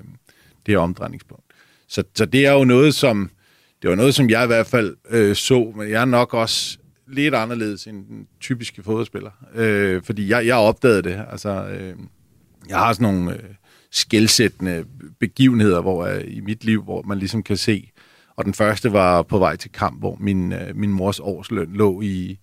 det her omdrejningspunkt. Så, så det er jo noget, som det var noget, som jeg i hvert fald øh, så, men jeg er nok også lidt anderledes end den typiske fodboldspiller. Øh, fordi jeg, jeg opdagede det. Altså, øh, jeg har sådan nogle øh, skældsættende begivenheder hvor, øh, i mit liv, hvor man ligesom kan se, og den første var på vej til kamp, hvor min, øh, min mors årsløn lå i,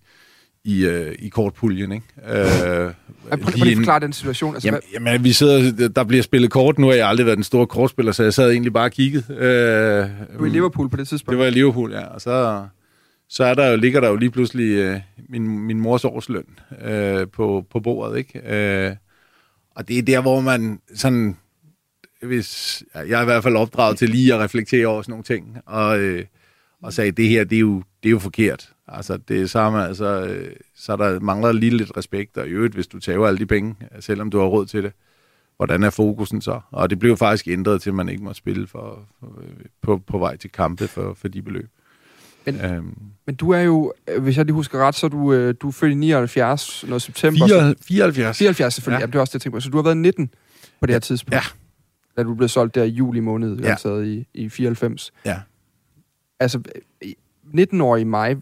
i, øh, i kortpuljen. Ikke? Øh, prøv, prøv lige at forklare den situation. Altså, jamen, jamen, vi sidder, der bliver spillet kort. Nu har jeg aldrig været den store kortspiller, så jeg sad egentlig bare og kiggede. Øh, du var i Liverpool på det tidspunkt? Det var i Liverpool, ja. Og så, så er der jo, ligger der jo lige pludselig øh, min, min mors årsløn øh, på, på bordet. Ikke? Øh, og det er der, hvor man sådan... Hvis, ja, jeg er i hvert fald opdraget til lige at reflektere over sådan nogle ting. Og, øh, og sagde, det her, det er jo, det er jo forkert. Altså, det er samme, altså, øh, så der mangler lige lidt respekt, og i øvrigt, hvis du tager alle de penge, selvom du har råd til det, hvordan er fokusen så? Og det blev faktisk ændret til, at man ikke må spille for, for, på, på vej til kampe for, for de beløb. Men, øhm. men du er jo, hvis jeg lige husker ret, så er du, øh, du er født i 79, noget september. 4, 74. 74 selvfølgelig, ja. ja. det er også det, jeg tænker på. Så du har været 19 på det her tidspunkt. Ja. Da du blev solgt der i juli måned, ja. altså i, i 94. Ja. Altså, 19-årig mig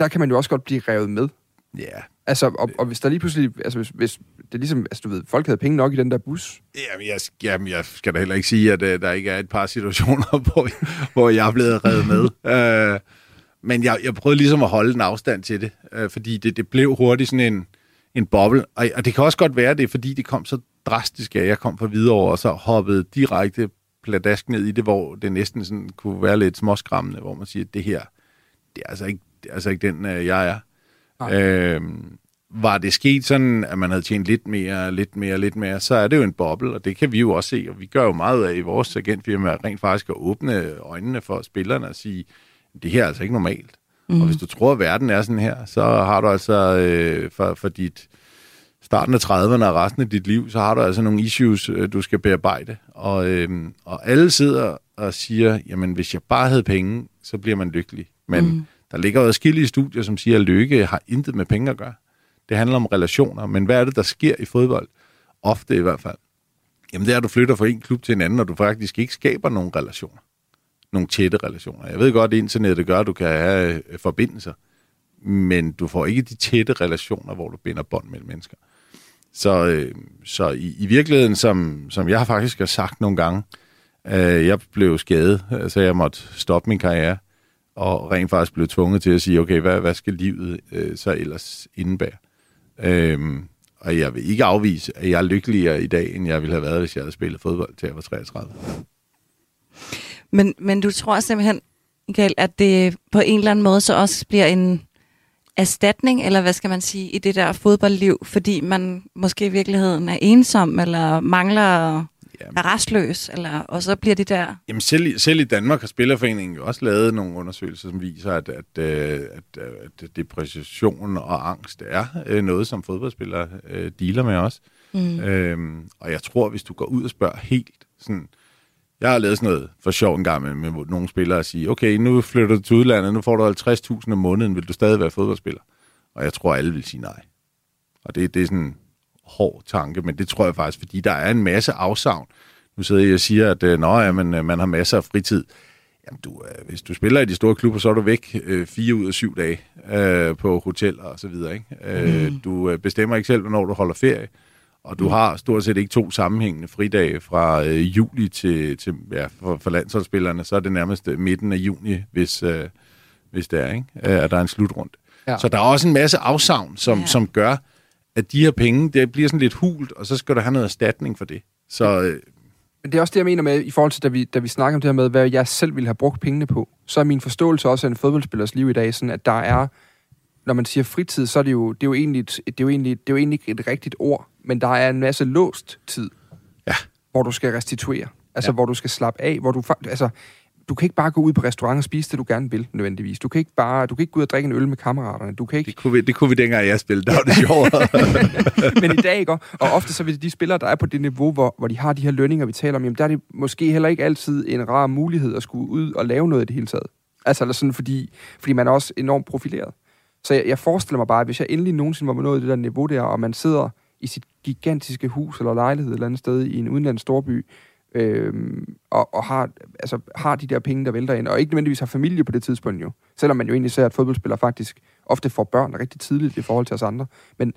der kan man jo også godt blive revet med. Ja. Yeah. Altså, og, og hvis der lige pludselig, altså hvis, hvis det er ligesom, altså du ved, folk havde penge nok i den der bus. Jamen, jeg, jamen, jeg skal da heller ikke sige, at uh, der ikke er et par situationer, hvor, hvor jeg er blevet revet med. Uh, men jeg, jeg prøvede ligesom at holde en afstand til det, uh, fordi det, det blev hurtigt sådan en, en boble. Og, og det kan også godt være, det er fordi, det kom så drastisk, at jeg kom fra videre og så hoppede direkte pladask ned i det, hvor det næsten sådan kunne være lidt småskræmmende, hvor man siger, at det her, det er altså ikke det er altså ikke den, øh, jeg er. Øh, var det sket sådan, at man havde tjent lidt mere, lidt mere, lidt mere, så er det jo en boble, og det kan vi jo også se, og vi gør jo meget af i vores agentfirma, rent faktisk at åbne øjnene for spillerne og sige, det her er altså ikke normalt. Mm. Og mhm. hvis du tror, at verden er sådan her, så har du altså øh, for, for dit starten af 30'erne og resten af dit liv, så har du altså nogle issues, øh, du skal bearbejde. Og, øh, og alle sidder og siger, jamen hvis jeg bare havde penge, så bliver man lykkelig. Men mm. Der ligger jo adskillige studier, som siger, at lykke har intet med penge at gøre. Det handler om relationer. Men hvad er det, der sker i fodbold? Ofte i hvert fald. Jamen det er, at du flytter fra en klub til en anden, og du faktisk ikke skaber nogen relationer. Nogle tætte relationer. Jeg ved godt, at internettet gør, at du kan have øh, forbindelser. Men du får ikke de tætte relationer, hvor du binder bånd mellem mennesker. Så, øh, så i, i virkeligheden, som, som jeg faktisk har sagt nogle gange, Øh, jeg blev skadet, så jeg måtte stoppe min karriere, og rent faktisk blev tvunget til at sige, okay, hvad, hvad skal livet øh, så ellers indebære? Øhm, og jeg vil ikke afvise, at jeg er lykkeligere i dag, end jeg ville have været, hvis jeg havde spillet fodbold til jeg var 33. Men, men du tror simpelthen, Michael, at det på en eller anden måde så også bliver en erstatning, eller hvad skal man sige, i det der fodboldliv, fordi man måske i virkeligheden er ensom, eller mangler Jamen. er restløs, eller, og så bliver det der... Jamen selv, selv i Danmark har Spillerforeningen jo også lavet nogle undersøgelser, som viser, at, at, at, at, at depression og angst er øh, noget, som fodboldspillere øh, dealer med også. Mm. Øhm, og jeg tror, hvis du går ud og spørger helt sådan... Jeg har lavet sådan noget for sjov en gang med, med nogle spillere og sige, okay, nu flytter du til udlandet, nu får du 50.000 om måneden, vil du stadig være fodboldspiller? Og jeg tror, alle vil sige nej. Og det, det er sådan hård tanke, men det tror jeg faktisk, fordi der er en masse afsavn. Nu sidder jeg og siger, at øh, nå, ja, men, øh, man har masser af fritid. Jamen, du, øh, hvis du spiller i de store klubber, så er du væk øh, fire ud af syv dage øh, på hotel og så videre. Ikke? Øh, mm. Du bestemmer ikke selv, hvornår du holder ferie. Og du har stort set ikke to sammenhængende fridage fra øh, juli til, til ja, for, for landsholdsspillerne, så er det nærmest midten af juni, hvis, øh, hvis det er, ikke? at der er en slutrund. Ja. Så der er også en masse afsavn, som, ja. som gør, at de her penge, det bliver sådan lidt hult, og så skal du have noget erstatning for det. Så... Øh, men det er også det, jeg mener med, i forhold til, da vi, da vi snakker om det her med, hvad jeg selv ville have brugt pengene på, så er min forståelse også af en fodboldspillers liv i dag sådan, at der er, når man siger fritid, så er det jo, det er jo, egentlig, det er jo, egentlig, det er jo egentlig ikke et rigtigt ord, men der er en masse låst tid, ja. hvor du skal restituere. Altså, ja. hvor du skal slappe af, hvor du... Altså, du kan ikke bare gå ud på restaurant og spise det, du gerne vil, nødvendigvis. Du kan ikke bare, du kan ikke gå ud og drikke en øl med kammeraterne. Du kan ikke... Det kunne vi, det kunne vi dengang, jeg spillede. Der var det sjovere. Men i dag, ikke? Og ofte så vil de spillere, der er på det niveau, hvor, hvor de har de her lønninger, vi taler om, jamen der er det måske heller ikke altid en rar mulighed at skulle ud og lave noget i det hele taget. Altså, eller sådan, fordi, fordi man er også enormt profileret. Så jeg, jeg forestiller mig bare, at hvis jeg endelig nogensinde var nået det der niveau der, og man sidder i sit gigantiske hus eller lejlighed et eller andet sted i en udenlandsk storby, øh, og, og har, altså, har de der penge, der vælter ind, og ikke nødvendigvis har familie på det tidspunkt jo. Selvom man jo egentlig ser, at fodboldspillere faktisk ofte får børn rigtig tidligt i forhold til os andre. Men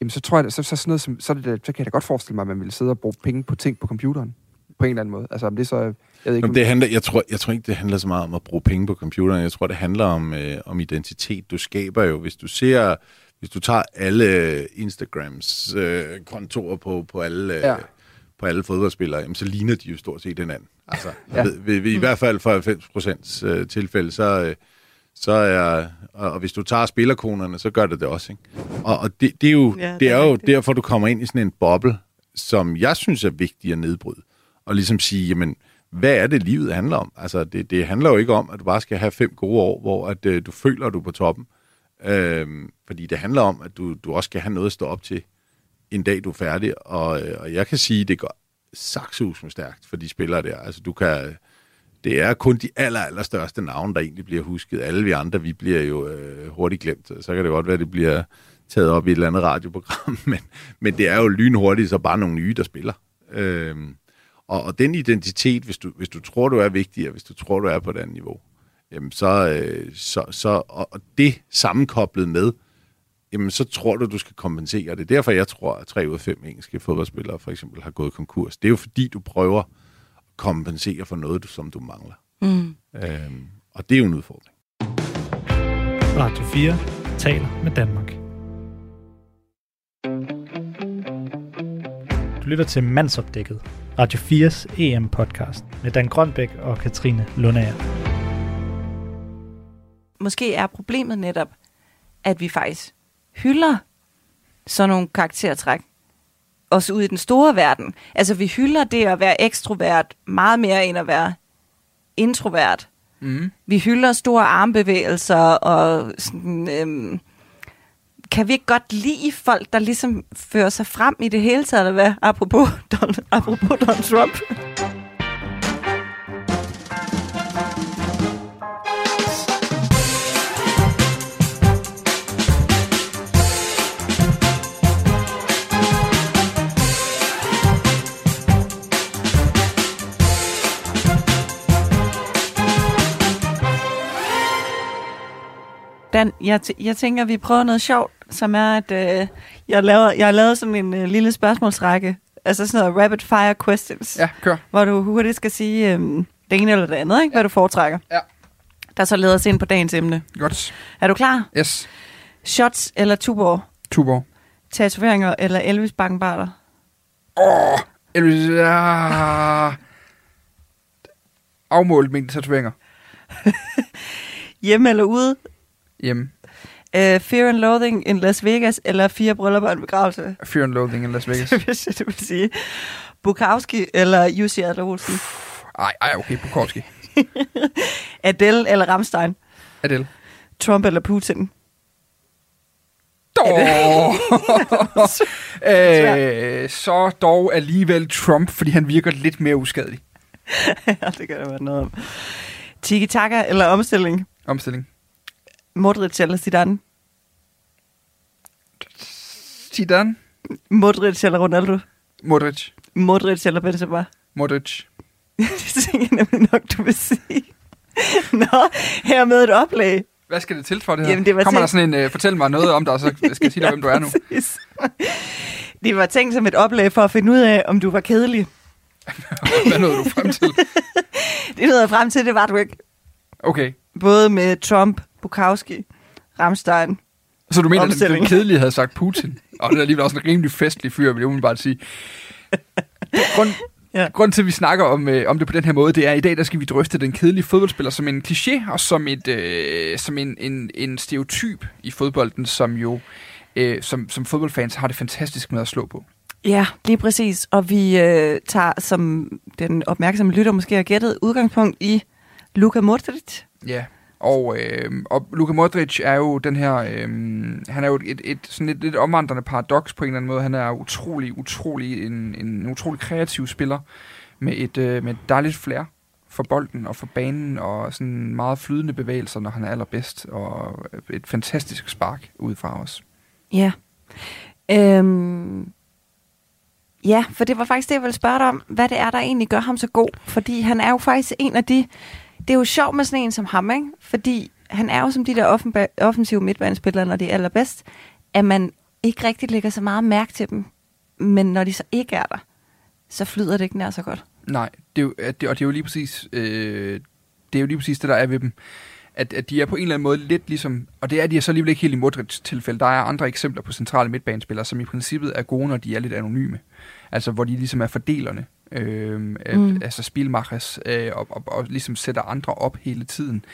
jamen, så tror jeg, så, så, sådan noget, som, så, det, så kan jeg da godt forestille mig, at man ville sidde og bruge penge på ting på computeren. På en eller anden måde. Altså, om det så... Jeg, ved ikke, Jamen, det handler, jeg, tror, jeg tror ikke, det handler så meget om at bruge penge på computeren. Jeg tror, det handler om, øh, om identitet. Du skaber jo, hvis du ser... Hvis du tager alle Instagrams øh, kontorer på, på alle... Øh, ja på alle fodboldspillere, jamen, så ligner de jo stort set hinanden. Altså, ja. ved, ved, ved, I hvert fald for 90 procents øh, tilfælde, så, øh, så er, og, og hvis du tager spillerkonerne, så gør det det også. Ikke? Og, og det, det er jo, ja, det, det er, er jo derfor, du kommer ind i sådan en boble, som jeg synes er vigtig at nedbryde. Og ligesom sige, jamen, hvad er det, livet handler om? Altså, det, det handler jo ikke om, at du bare skal have fem gode år, hvor at, øh, du føler, at du er på toppen. Øh, fordi det handler om, at du, du også skal have noget at stå op til en dag, du er færdig. Og, øh, og jeg kan sige, at det går saksus med stærkt for de spillere der. Altså, du kan, det er kun de aller, aller største navne, der egentlig bliver husket. Alle vi andre, vi bliver jo øh, hurtigt glemt. Så kan det godt være, at det bliver taget op i et eller andet radioprogram, men, men det er jo lynhurtigt, så bare nogle nye, der spiller. Øh, og, og den identitet, hvis du, hvis du tror, du er vigtig, og hvis du tror, du er på et andet niveau, jamen så, øh, så, så og, det sammenkoblet med, jamen så tror du, du skal kompensere. Det er derfor, jeg tror, at tre ud af fem engelske fodboldspillere for eksempel har gået konkurs. Det er jo fordi, du prøver at kompensere for noget, som du mangler. Mm. Øhm, og det er jo en udfordring. Radio 4 taler med Danmark. Du lytter til Mandsopdækket, Radio 4's EM-podcast med Dan Grønbæk og Katrine Lundager. Måske er problemet netop, at vi faktisk hylder sådan nogle karaktertræk. Også ude i den store verden. Altså, vi hylder det at være ekstrovert meget mere end at være introvert. Mm. Vi hylder store armbevægelser og sådan, øhm, kan vi ikke godt lide folk, der ligesom fører sig frem i det hele taget, eller hvad? Apropos Don, apropos Donald Trump. Dan, jeg, jeg tænker, at vi prøver noget sjovt, som er, at øh, jeg, laver, jeg har lavet sådan en øh, lille spørgsmålsrække altså sådan noget rapid fire questions, Ja, kør. hvor du hurtigt skal sige øhm, det ene eller det andet, ikke? hvad du foretrækker. Ja. Der så leder os ind på dagens emne. Godt. Er du klar? Yes. Shots eller Tuborg? Tuborg. Tatoveringer eller Elvis Bakkenbarter? Åh, Elvis, ja. Afmålt mængde tatoveringer. Hjemme eller ude? Hjemme. Uh, Fear and Loathing in Las Vegas eller Fire Bryllupper og en begravelse? Fear and Loathing in Las Vegas. Hvis jeg du vil sige. Bukowski eller Jussi Adler Olsen? Ej, ej, okay, Bukowski. Adele eller Ramstein? Adele. Trump eller Putin? Dog. øh, så dog alligevel Trump, fordi han virker lidt mere uskadelig. ja, det kan der være noget om. Tiki-taka eller omstilling? Omstilling. Modric eller Zidane? Zidane. Modric eller Ronaldo? Modric. Modric eller Benzema? Modric. det tænker jeg nemlig nok, du vil sige. Nå, her med et oplæg. Hvad skal det til for det her? Jamen, det var Kommer til- der sådan en, uh, fortæl mig noget om dig, så skal jeg sige dig, hvem du er nu. Præcis. Det var tænkt som et oplæg for at finde ud af, om du var kedelig. Hvad nåede du frem til? Det nåede jeg frem til, det var du ikke. Okay. Både med Trump, Bukowski, Ramstein. Så du mener, at den, kedelige havde sagt Putin? Og det er alligevel også en rimelig festlig fyr, vil jeg umiddelbart sige. Grund, Ja. ja. Grunden til, at vi snakker om, øh, om det på den her måde, det er, at i dag der skal vi drøfte den kedelige fodboldspiller som en kliché, og som, et, øh, som en, en, en stereotyp i fodbolden, som jo øh, som, som fodboldfans har det fantastisk med at slå på. Ja, lige præcis. Og vi øh, tager, som den opmærksomme lytter måske har gættet, udgangspunkt i Luka Modric. Ja, og, øh, og Luka Modric er jo den her, øh, han er jo et, et sådan et lidt omvandrende paradoks på en eller anden måde. Han er utrolig, utrolig, en, en utrolig kreativ spiller med et, øh, med et dejligt flair for bolden og for banen og sådan meget flydende bevægelser, når han er allerbedst, og et fantastisk spark ud fra os. Ja. Øhm, ja, for det var faktisk det, jeg ville spørge dig om, hvad det er, der egentlig gør ham så god. Fordi han er jo faktisk en af de... Det er jo sjovt med sådan en som ham, ikke? Fordi han er jo som de der offenba- offensive midtbanespillere, når de er allerbedst, at man ikke rigtig lægger så meget mærke til dem. Men når de så ikke er der, så flyder det ikke nær så godt. Nej, det er jo, det, og det er jo lige præcis, øh, det er jo lige præcis det, der er ved dem. At, at de er på en eller anden måde lidt ligesom, og det er de er så alligevel ikke helt i Modric tilfælde. Der er andre eksempler på centrale midtbanespillere, som i princippet er gode, når de er lidt anonyme. Altså hvor de ligesom er fordelerne. Øh, mm. Altså spilmachers, øh, og, og, og ligesom sætter andre op hele tiden.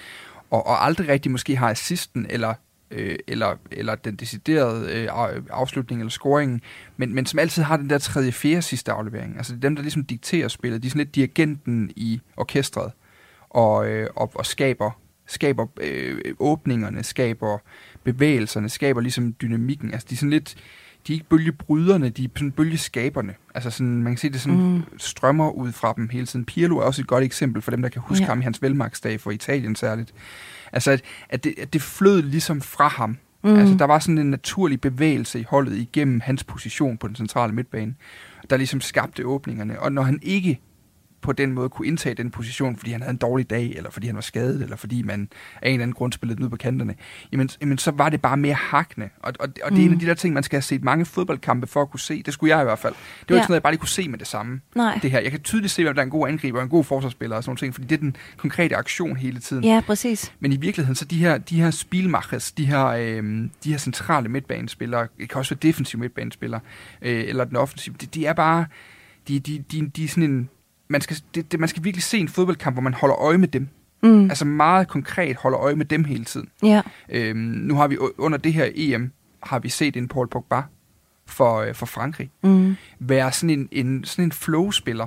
Og, og aldrig rigtig måske har assisten, eller øh, eller, eller den deciderede øh, af- afslutning eller scoringen, men, men som altid har den der tredje, fjerde sidste aflevering. Altså det er dem, der ligesom dikterer spillet. De er sådan lidt dirigenten i orkestret, og, øh, og, og skaber, skaber øh, åbningerne, skaber bevægelserne, skaber ligesom dynamikken. Altså de er sådan lidt, de er ikke bølgebryderne, de er sådan bølgeskaberne. Altså sådan, man kan se, det sådan Mm. mm. strømmer ud fra dem hele tiden. Pirlo er også et godt eksempel for dem, der kan huske Ja. ham i hans velmagsdag for Italien særligt. Altså, at, at, det, at det flød ligesom fra ham. Mm. Altså, der var sådan en naturlig bevægelse i holdet igennem hans position på den centrale midtbane, der ligesom skabte åbningerne. Og når han ikke på den måde kunne indtage den position, fordi han havde en dårlig dag, eller fordi han var skadet, eller fordi man af en eller anden grund spillede den ud på kanterne, jamen, jamen så var det bare mere hakkende. Og, og, og det er en af de der ting, man skal have set mange fodboldkampe for at kunne se. Det skulle jeg i hvert fald. Det var Ja. ikke sådan noget, jeg bare lige kunne se med det samme. Nej. Det her. Jeg kan tydeligt se, hvem der er en god angriber og en god forsvarsspiller og sådan nogle ting, fordi det er den konkrete aktion hele tiden. Ja, præcis. Men i virkeligheden, så de her, de her spilmachers, de her, øh, de her centrale midtbanespillere, det kan også være defensive midtbanespillere, øh, eller den offensive, de, de er bare, de, de, de, de er sådan en, man skal, det, det, man skal virkelig se en fodboldkamp, hvor man holder øje med dem. Mm. Altså meget konkret holder øje med dem hele tiden. Ja. Øhm, nu har vi under det her EM, har vi set en Paul Pogba for, øh, for Frankrig Mm. være sådan en, en, sådan en flow-spiller.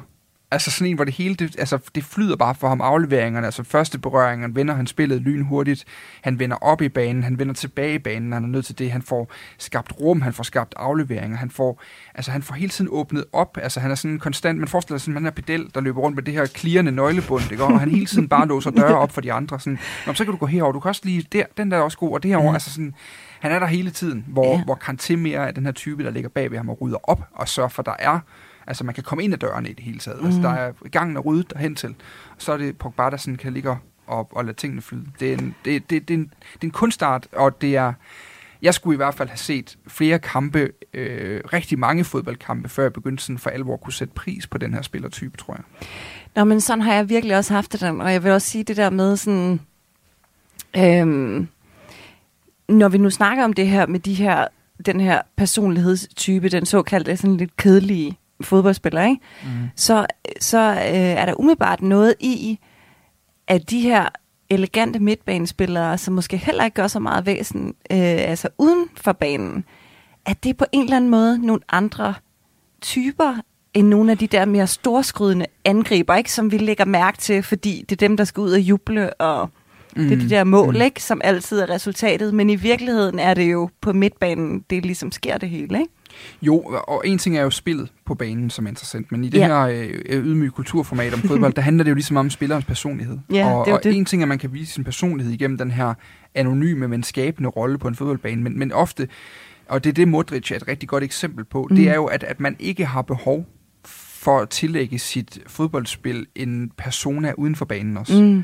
Altså sådan en, hvor det hele, det, altså det flyder bare for ham afleveringerne, altså første berøringerne, vender han spillet lynhurtigt, han vender op i banen, han vender tilbage i banen, han er nødt til det, han får skabt rum, han får skabt afleveringer, han får, altså han får hele tiden åbnet op, altså han er sådan konstant, man forestiller sig sådan, man er pedel, der løber rundt med det her klirrende nøglebund, ikke? og han hele tiden bare låser døre op for de andre, sådan, Nå, så kan du gå herover, du kan også lige, der, den der er også god, og derovre, Ja. altså sådan, han er der hele tiden, hvor, Ja. ja. hvor Kanté mere er den her type, der ligger bag ved ham og rydder op og sørger for, at der er Altså, man kan komme ind ad dørene i det hele taget. Mm. Altså, der er gangen er ryddet derhen til. Så er det Pogba, der sådan kan ligge og, og lade tingene flyde. Det er en, det, det, det, er en, det er en kunstart, og det er... jeg skulle i hvert fald have set flere kampe, øh, rigtig mange fodboldkampe, før jeg begyndte sådan for alvor kunne sætte pris på den her spillertype, tror jeg. Nå, men sådan har jeg virkelig også haft det, og jeg vil også sige det der med sådan... Øhm, når vi nu snakker om det her med de her, den her personlighedstype, den såkaldte sådan lidt kedelige fodboldspiller, ikke? Mm. så, så øh, er der umiddelbart noget i, at de her elegante midtbanespillere, som måske heller ikke gør så meget væsen, øh, altså uden for banen, at det er på en eller anden måde nogle andre typer end nogle af de der mere storskrydende angriber, ikke, som vi lægger mærke til, fordi det er dem, der skal ud og juble, og mm. det er de der mål, mm. ikke, som altid er resultatet. Men i virkeligheden er det jo på midtbanen, det ligesom sker det hele. Ikke? Jo, og en ting er jo spillet på banen, som er interessant, men i det ja. her øh, ydmyge kulturformat om fodbold, der handler det jo ligesom om spillerens personlighed. Ja, og, det og det. en ting er, at man kan vise sin personlighed igennem den her anonyme, men skabende rolle på en fodboldbane, men, men ofte, og det er det Modric er et rigtig godt eksempel på, mm. det er jo, at, at man ikke har behov for at tillægge sit fodboldspil en persona uden for banen også. Mm.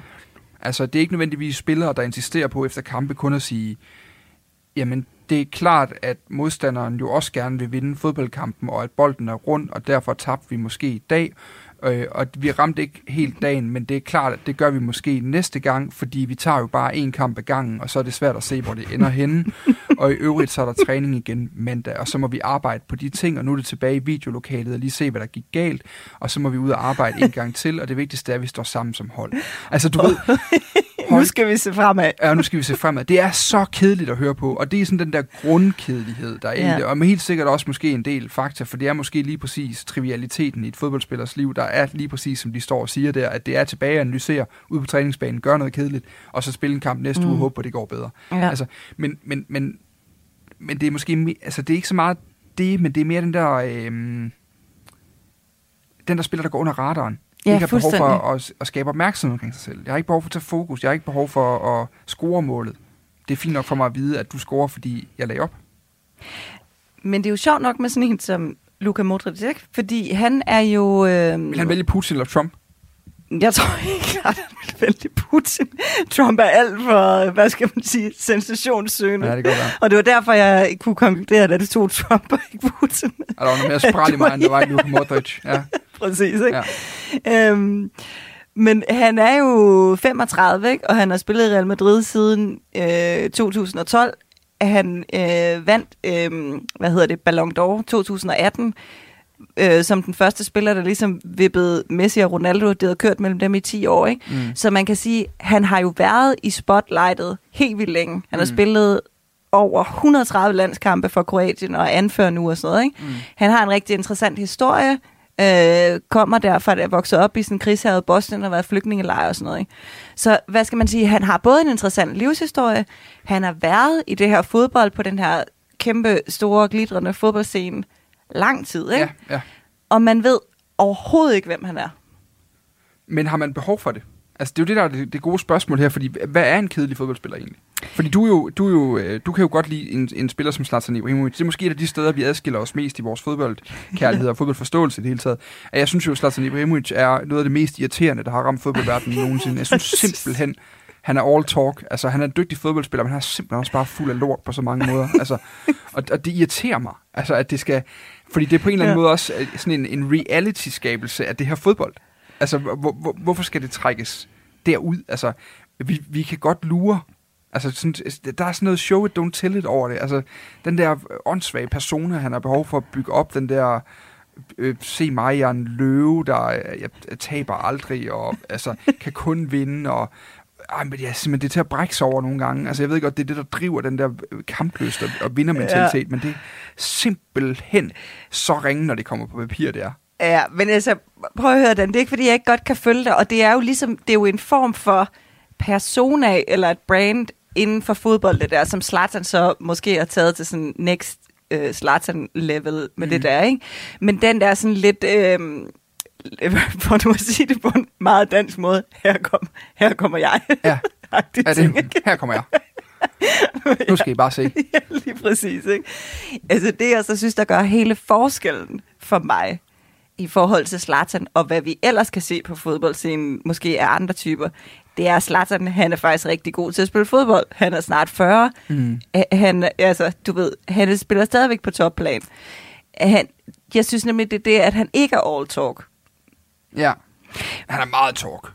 Altså, det er ikke nødvendigvis spillere, der insisterer på efter kampe kun at sige, jamen, det er klart, at modstanderen jo også gerne vil vinde fodboldkampen, og at bolden er rund, og derfor tabte vi måske i dag. Øh, og vi ramte ikke helt dagen, men det er klart, at det gør vi måske næste gang, fordi vi tager jo bare en kamp ad gangen, og så er det svært at se, hvor det ender henne. og i øvrigt, så er der træning igen mandag, og så må vi arbejde på de ting, og nu er det tilbage i videolokalet og lige se, hvad der gik galt, og så må vi ud og arbejde en gang til, og det vigtigste er, at vi står sammen som hold. Altså, du ved, nu skal vi se fremad. Ja, nu skal vi se fremad. Det er så kedeligt at høre på, og det er sådan den der grundkedelighed, der er ja. i det. Og helt sikkert også måske en del fakta, for det er måske lige præcis trivialiteten i et fodboldspillers liv, der er lige præcis, som de står og siger der, at det er tilbage at analysere ud på træningsbanen, gøre noget kedeligt, og så spille en kamp næste mm. uge og håbe på, at det går bedre. Ja. Altså, men, men, men, men det er måske, altså det er ikke så meget det, men det er mere den der, øh, den der spiller, der går under radaren. Ja, ikke har behov for at, at skabe opmærksomhed omkring sig selv. Jeg har ikke behov for at tage fokus. Jeg har ikke behov for at score målet. Det er fint nok for mig at vide, at du scorer, fordi jeg lagde op. Men det er jo sjovt nok med sådan en som Luka Modric, ikke? Fordi han er jo... Øh... Vil han vælge Putin eller Trump? Jeg tror ikke, at han vil vælge Putin. Trump er alt for, hvad skal man sige, sensationssøgende. Ja, det går. Og det var derfor, jeg kunne konkludere, at det tog Trump og ikke Putin. Og der var noget mere spral i mig, end der var i Luka Modric. Ja. Præcis, ikke? Ja. Øhm, men han er jo 35, ikke? og han har spillet i Real Madrid siden øh, 2012. Han øh, vandt, øh, hvad hedder det, Ballon d'Or 2018, øh, som den første spiller, der ligesom vippede Messi og Ronaldo. Det havde kørt mellem dem i 10 år, ikke? Mm. Så man kan sige, han har jo været i spotlightet helt vildt længe. Han mm. har spillet over 130 landskampe for Kroatien og anfører nu og sådan noget. Ikke? Mm. Han har en rigtig interessant historie øh, kommer derfor, at er vokset op i sådan en krigshavet Bosnien og været flygtningelejr og sådan noget. Ikke? Så hvad skal man sige, han har både en interessant livshistorie, han har været i det her fodbold på den her kæmpe, store, glitrende fodboldscene lang tid, ikke? Ja, ja. Og man ved overhovedet ikke, hvem han er. Men har man behov for det? Altså, det er jo det, der er det, det gode spørgsmål her, fordi hvad er en kedelig fodboldspiller egentlig? Fordi du, jo, du, jo, øh, du kan jo godt lide en, en spiller som Zlatan Ibrahimovic. Det er måske et af de steder, vi adskiller os mest i vores fodboldkærlighed og fodboldforståelse i det hele taget. At jeg synes jo, at Zlatan Ibrahimovic er noget af det mest irriterende, der har ramt fodboldverdenen nogensinde. Jeg synes simpelthen, han er all talk. Altså, han er en dygtig fodboldspiller, men han er simpelthen også bare fuld af lort på så mange måder. Altså, og, og det irriterer mig, altså, at det skal... Fordi det er på en eller anden ja. måde også øh, sådan en, en reality-skabelse af det her fodbold. Altså, hvor, hvor, hvorfor skal det trækkes derud? Altså, vi, vi kan godt lure Altså, sådan, der er sådan noget show it, don't tell it over det. Altså, den der åndssvage persona, han har behov for at bygge op, den der, øh, se mig, jeg er en løve, der jeg, jeg taber aldrig, og altså, kan kun vinde, og ej, men ja, simpelthen, det er til at brække sig over nogle gange. Altså, jeg ved godt, det er det, der driver den der kampløst og, og vindermentalitet, ja. men det er simpelthen så ringe, når det kommer på papir, det er. Ja, men altså, prøv at høre den. Det er ikke, fordi jeg ikke godt kan følge dig, og det er jo ligesom, det er jo en form for persona eller et brand, inden for fodbold, det der, som Zlatan så måske har taget til sådan next uh, Zlatan-level med mm. det der, ikke? Men den der sådan lidt... Øh, for nu at sige det på en meget dansk måde, her, kom, her kommer jeg. Ja, ja det, her kommer jeg. Nu skal I bare se. ja, lige præcis. Ikke? Altså det, jeg så synes, der gør hele forskellen for mig i forhold til Zlatan, og hvad vi ellers kan se på fodboldscenen, måske er andre typer, det er Zlatan, han er faktisk rigtig god til at spille fodbold. Han er snart 40. Mm. Han, altså, du ved, han spiller stadigvæk på topplan. Han, jeg synes nemlig, det er det, at han ikke er all talk. Ja. Han er meget talk.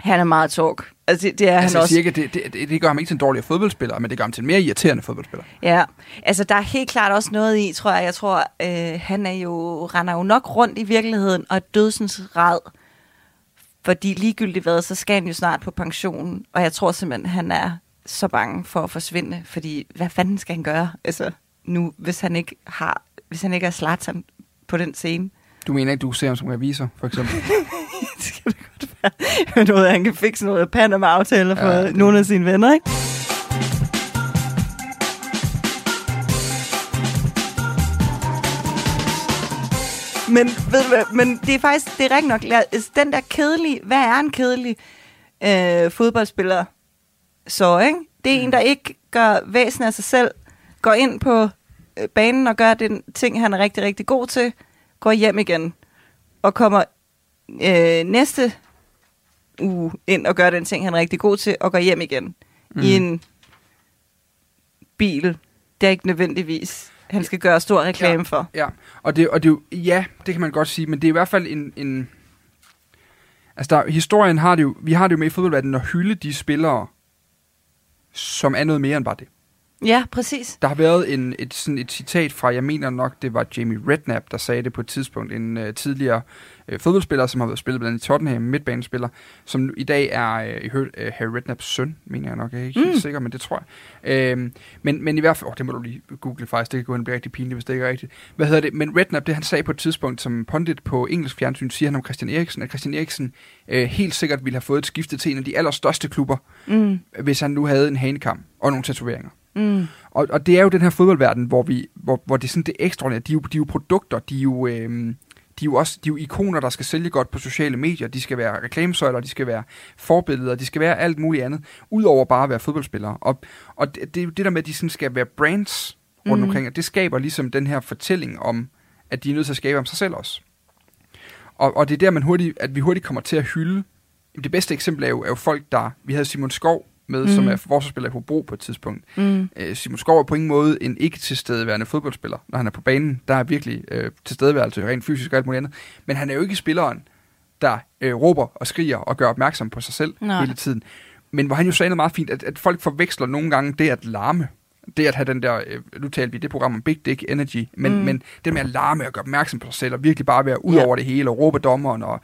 Han er meget talk. Altså, det, det er altså, han også. Cirka, det, det, det, gør ham ikke til en dårligere fodboldspiller, men det gør ham til en mere irriterende fodboldspiller. Ja, altså der er helt klart også noget i, tror jeg. Jeg tror, øh, han er jo, render jo nok rundt i virkeligheden og dødsens rad. Fordi ligegyldigt hvad, så skal han jo snart på pension. Og jeg tror simpelthen, han er så bange for at forsvinde. Fordi hvad fanden skal han gøre? Altså nu, hvis han ikke har, hvis han ikke er Zlatan på den scene. Du mener ikke, du ser ham som revisor, for eksempel? det skal det godt være. noget, han kan fikse noget Panama-aftaler for ja, nogle af sine venner, ikke? Men, ved du hvad, men det er faktisk, det er rigtig nok, den der kedelige, hvad er en kedelig øh, fodboldspiller så, ikke? Det er mm. en, der ikke gør væsen af sig selv, går ind på øh, banen og gør den ting, han er rigtig, rigtig god til, går hjem igen og kommer øh, næste uge ind og gør den ting, han er rigtig god til, og går hjem igen mm. i en bil. Det er ikke nødvendigvis, han skal gøre stor reklame ja, for. Ja, og det, og det, ja, det kan man godt sige, men det er i hvert fald en... en altså, der, historien har det jo, vi har det jo med i fodboldverdenen at hylde de spillere, som er noget mere end bare det. Ja, præcis. Der har været en, et, sådan et citat fra, jeg mener nok, det var Jamie Redknapp, der sagde det på et tidspunkt, en uh, tidligere uh, fodboldspiller, som har været spillet blandt andet i Tottenham, midtbanespiller, som i dag er uh, uh, Harry Redknapps søn, mener jeg nok. Jeg er ikke mm. helt sikker, men det tror jeg. Uh, men, men i hvert fald, oh, det må du lige google faktisk, det kan gå hen blive rigtig pinligt, hvis det ikke er rigtigt. Hvad hedder det? Men Redknapp, det han sagde på et tidspunkt, som pundit på engelsk fjernsyn, siger han om Christian Eriksen, at Christian Eriksen uh, helt sikkert ville have fået et skifte til en af de allerstørste klubber, mm. hvis han nu havde en hanekam og nogle tatoveringer. Mm. Og, og det er jo den her fodboldverden, hvor, vi, hvor, hvor det er sådan det ekstraordinære. De er jo, de er jo produkter, de er jo, øhm, de er jo også de er jo ikoner, der skal sælge godt på sociale medier. De skal være reklamesøjler, de skal være forbilleder, de skal være alt muligt andet, udover bare at være fodboldspillere. Og, og det, det, det der med, at de sådan skal være brands rundt mm. omkring, det skaber ligesom den her fortælling om, at de er nødt til at skabe om sig selv også. Og, og det er der, man hurtigt, at vi hurtigt kommer til at hylde. Det bedste eksempel er jo, er jo folk, der... Vi havde Simon Skov med, mm. som er forsvarsspiller i Hobro på et tidspunkt. Mm. Øh, Simon Skov er på ingen måde en ikke tilstedeværende fodboldspiller, når han er på banen. Der er virkelig øh, tilstedeværelse rent fysisk og alt muligt andet. Men han er jo ikke spilleren, der øh, råber og skriger og gør opmærksom på sig selv Nej. hele tiden. Men hvor han jo sagde noget meget fint, at, at folk forveksler nogle gange det at larme det at have den der, øh, nu talte vi det program om Big Dick Energy, men, mm. men det med at larme og gøre opmærksom på sig selv, og virkelig bare være ud yeah. over det hele, og råbe dommeren, og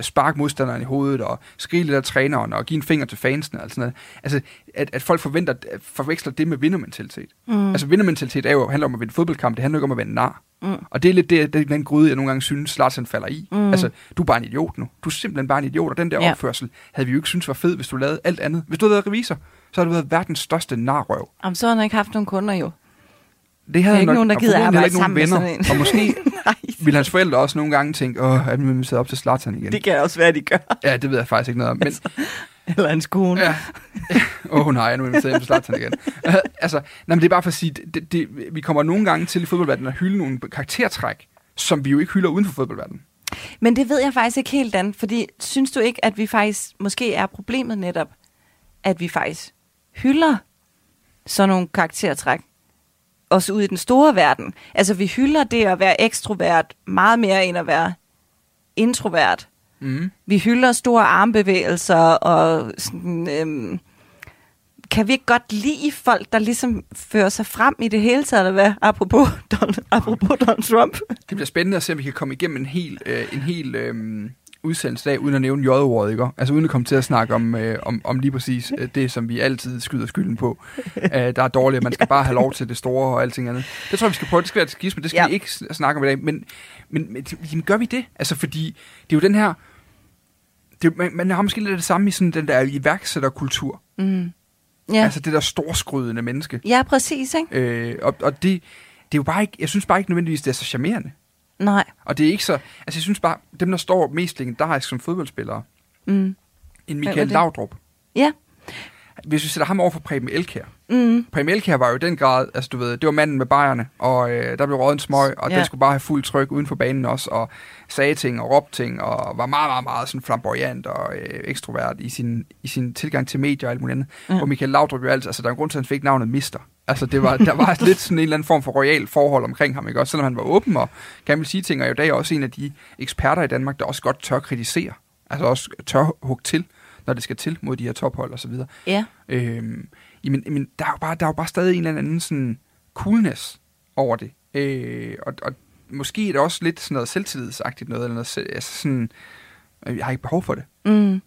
sparke modstanderen i hovedet, og skrige lidt af træneren, og give en finger til fansene, og sådan noget. Altså, at, at folk forventer, at forveksler det med vindermentalitet. Mm. Altså, vindermentalitet er jo, handler om at vinde fodboldkamp, det handler ikke om at være nar. Mm. Og det er lidt det, det, den gryde, jeg nogle gange synes, Larsen falder i. Mm. Altså, du er bare en idiot nu. Du er simpelthen bare en idiot, og den der yeah. opførsel havde vi jo ikke synes var fed, hvis du lavede alt andet. Hvis du havde været revisor, så har du været verdens største narrøv. Jamen, så har han ikke haft nogen kunder jo. Det havde ikke nok, nogen, der gider arbejde ikke nogen venner. Med og måske vil hans forældre også nogle gange tænke, åh, er vi sidde op til Zlatan igen? Det kan også være, de gør. Ja, det ved jeg faktisk ikke noget om. Men, altså, eller hans kone. Ja. Åh oh, nej, nu er vi siddet til Zlatan igen. Altså, nej, men det er bare for at sige, det, det, vi kommer nogle gange til i fodboldverdenen at hylde nogle karaktertræk, som vi jo ikke hylder uden for fodboldverdenen. Men det ved jeg faktisk ikke helt, Dan, fordi synes du ikke, at vi faktisk måske er problemet netop, at vi faktisk hylder sådan nogle karaktertræk. Også ude i den store verden. Altså, vi hylder det at være ekstrovert meget mere end at være introvert. Mm. Vi hylder store armbevægelser og sådan, øhm, kan vi ikke godt lide folk, der ligesom fører sig frem i det hele taget, eller hvad? Apropos Donald, apropos Donald Trump. Det bliver spændende at se, om vi kan komme igennem en hel, øh, en hel øh, udsendelse dag, uden at nævne J-ordet, ikke? Altså uden at komme til at snakke om, øh, om, om lige præcis øh, det, som vi altid skyder skylden på. øh, der er dårligt, man skal bare have lov til det store og alting andet. Det tror jeg, vi skal prøve. Det skal være et skisme, det skal ja. vi ikke snakke om i dag. Men, men, men jamen, gør vi det? Altså, fordi det er jo den her... Det, man, man har måske lidt det samme i sådan den der iværksætterkultur. Mm. Ja. Altså det der storskrydende menneske. Ja, præcis, ikke? Øh, og, og det, det er jo bare ikke... Jeg synes bare ikke nødvendigvis, det er så charmerende. Nej. Og det er ikke så... Altså, jeg synes bare, dem, der står mest legendarisk som fodboldspillere, mm. en Michael Laudrup. Ja. Hvis vi sætter ham over for Preben Elkær. Mm. Preben Elkær var jo i den grad, altså du ved, det var manden med bajerne, og øh, der blev røget en smøg, og Ja. den skulle bare have fuld tryk uden for banen også, og sagde ting og råbte ting, og var meget, meget, meget sådan flamboyant og øh, ekstrovert i sin, i sin tilgang til medier og alt muligt andet. Ja. Hvor Michael Laudrup jo altid, altså der er en grund til, at han fik navnet Mister. Altså det var, der var lidt sådan en eller anden form for royal forhold omkring ham, ikke også? Selvom han var åben og gerne ville sige ting, og i dag er også en af de eksperter i Danmark, der også godt tør kritisere. Altså også tør hugge til, når det skal til mod de her tophold og så videre. Ja. Øhm, jamen, jamen, der, er jo bare, der er jo bare stadig en eller anden sådan coolness over det. Øh, og, og måske er det også lidt sådan noget selvtillidsagtigt noget, eller noget, altså sådan, øh, jeg har ikke behov for det. Mm.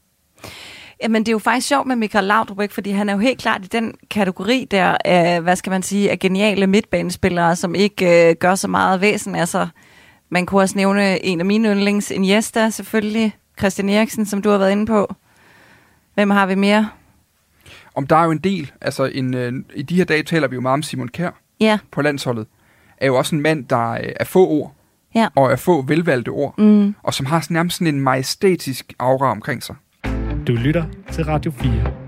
Jamen, det er jo faktisk sjovt med Michael Laudrup, ikke? fordi han er jo helt klart i den kategori der af, hvad skal man sige, af geniale midtbanespillere, som ikke øh, gør så meget væsen. Altså, man kunne også nævne en af mine yndlings, Iniesta selvfølgelig, Christian Eriksen, som du har været inde på. Hvem har vi mere? Om der er jo en del, altså en, øh, i de her dage taler vi jo meget om Simon Kjær Ja, på landsholdet, er jo også en mand, der øh, er få ord, Ja. og er få velvalgte ord, mm. og som har sådan nærmest sådan en majestætisk aura omkring sig. Du lytter til Radio 4.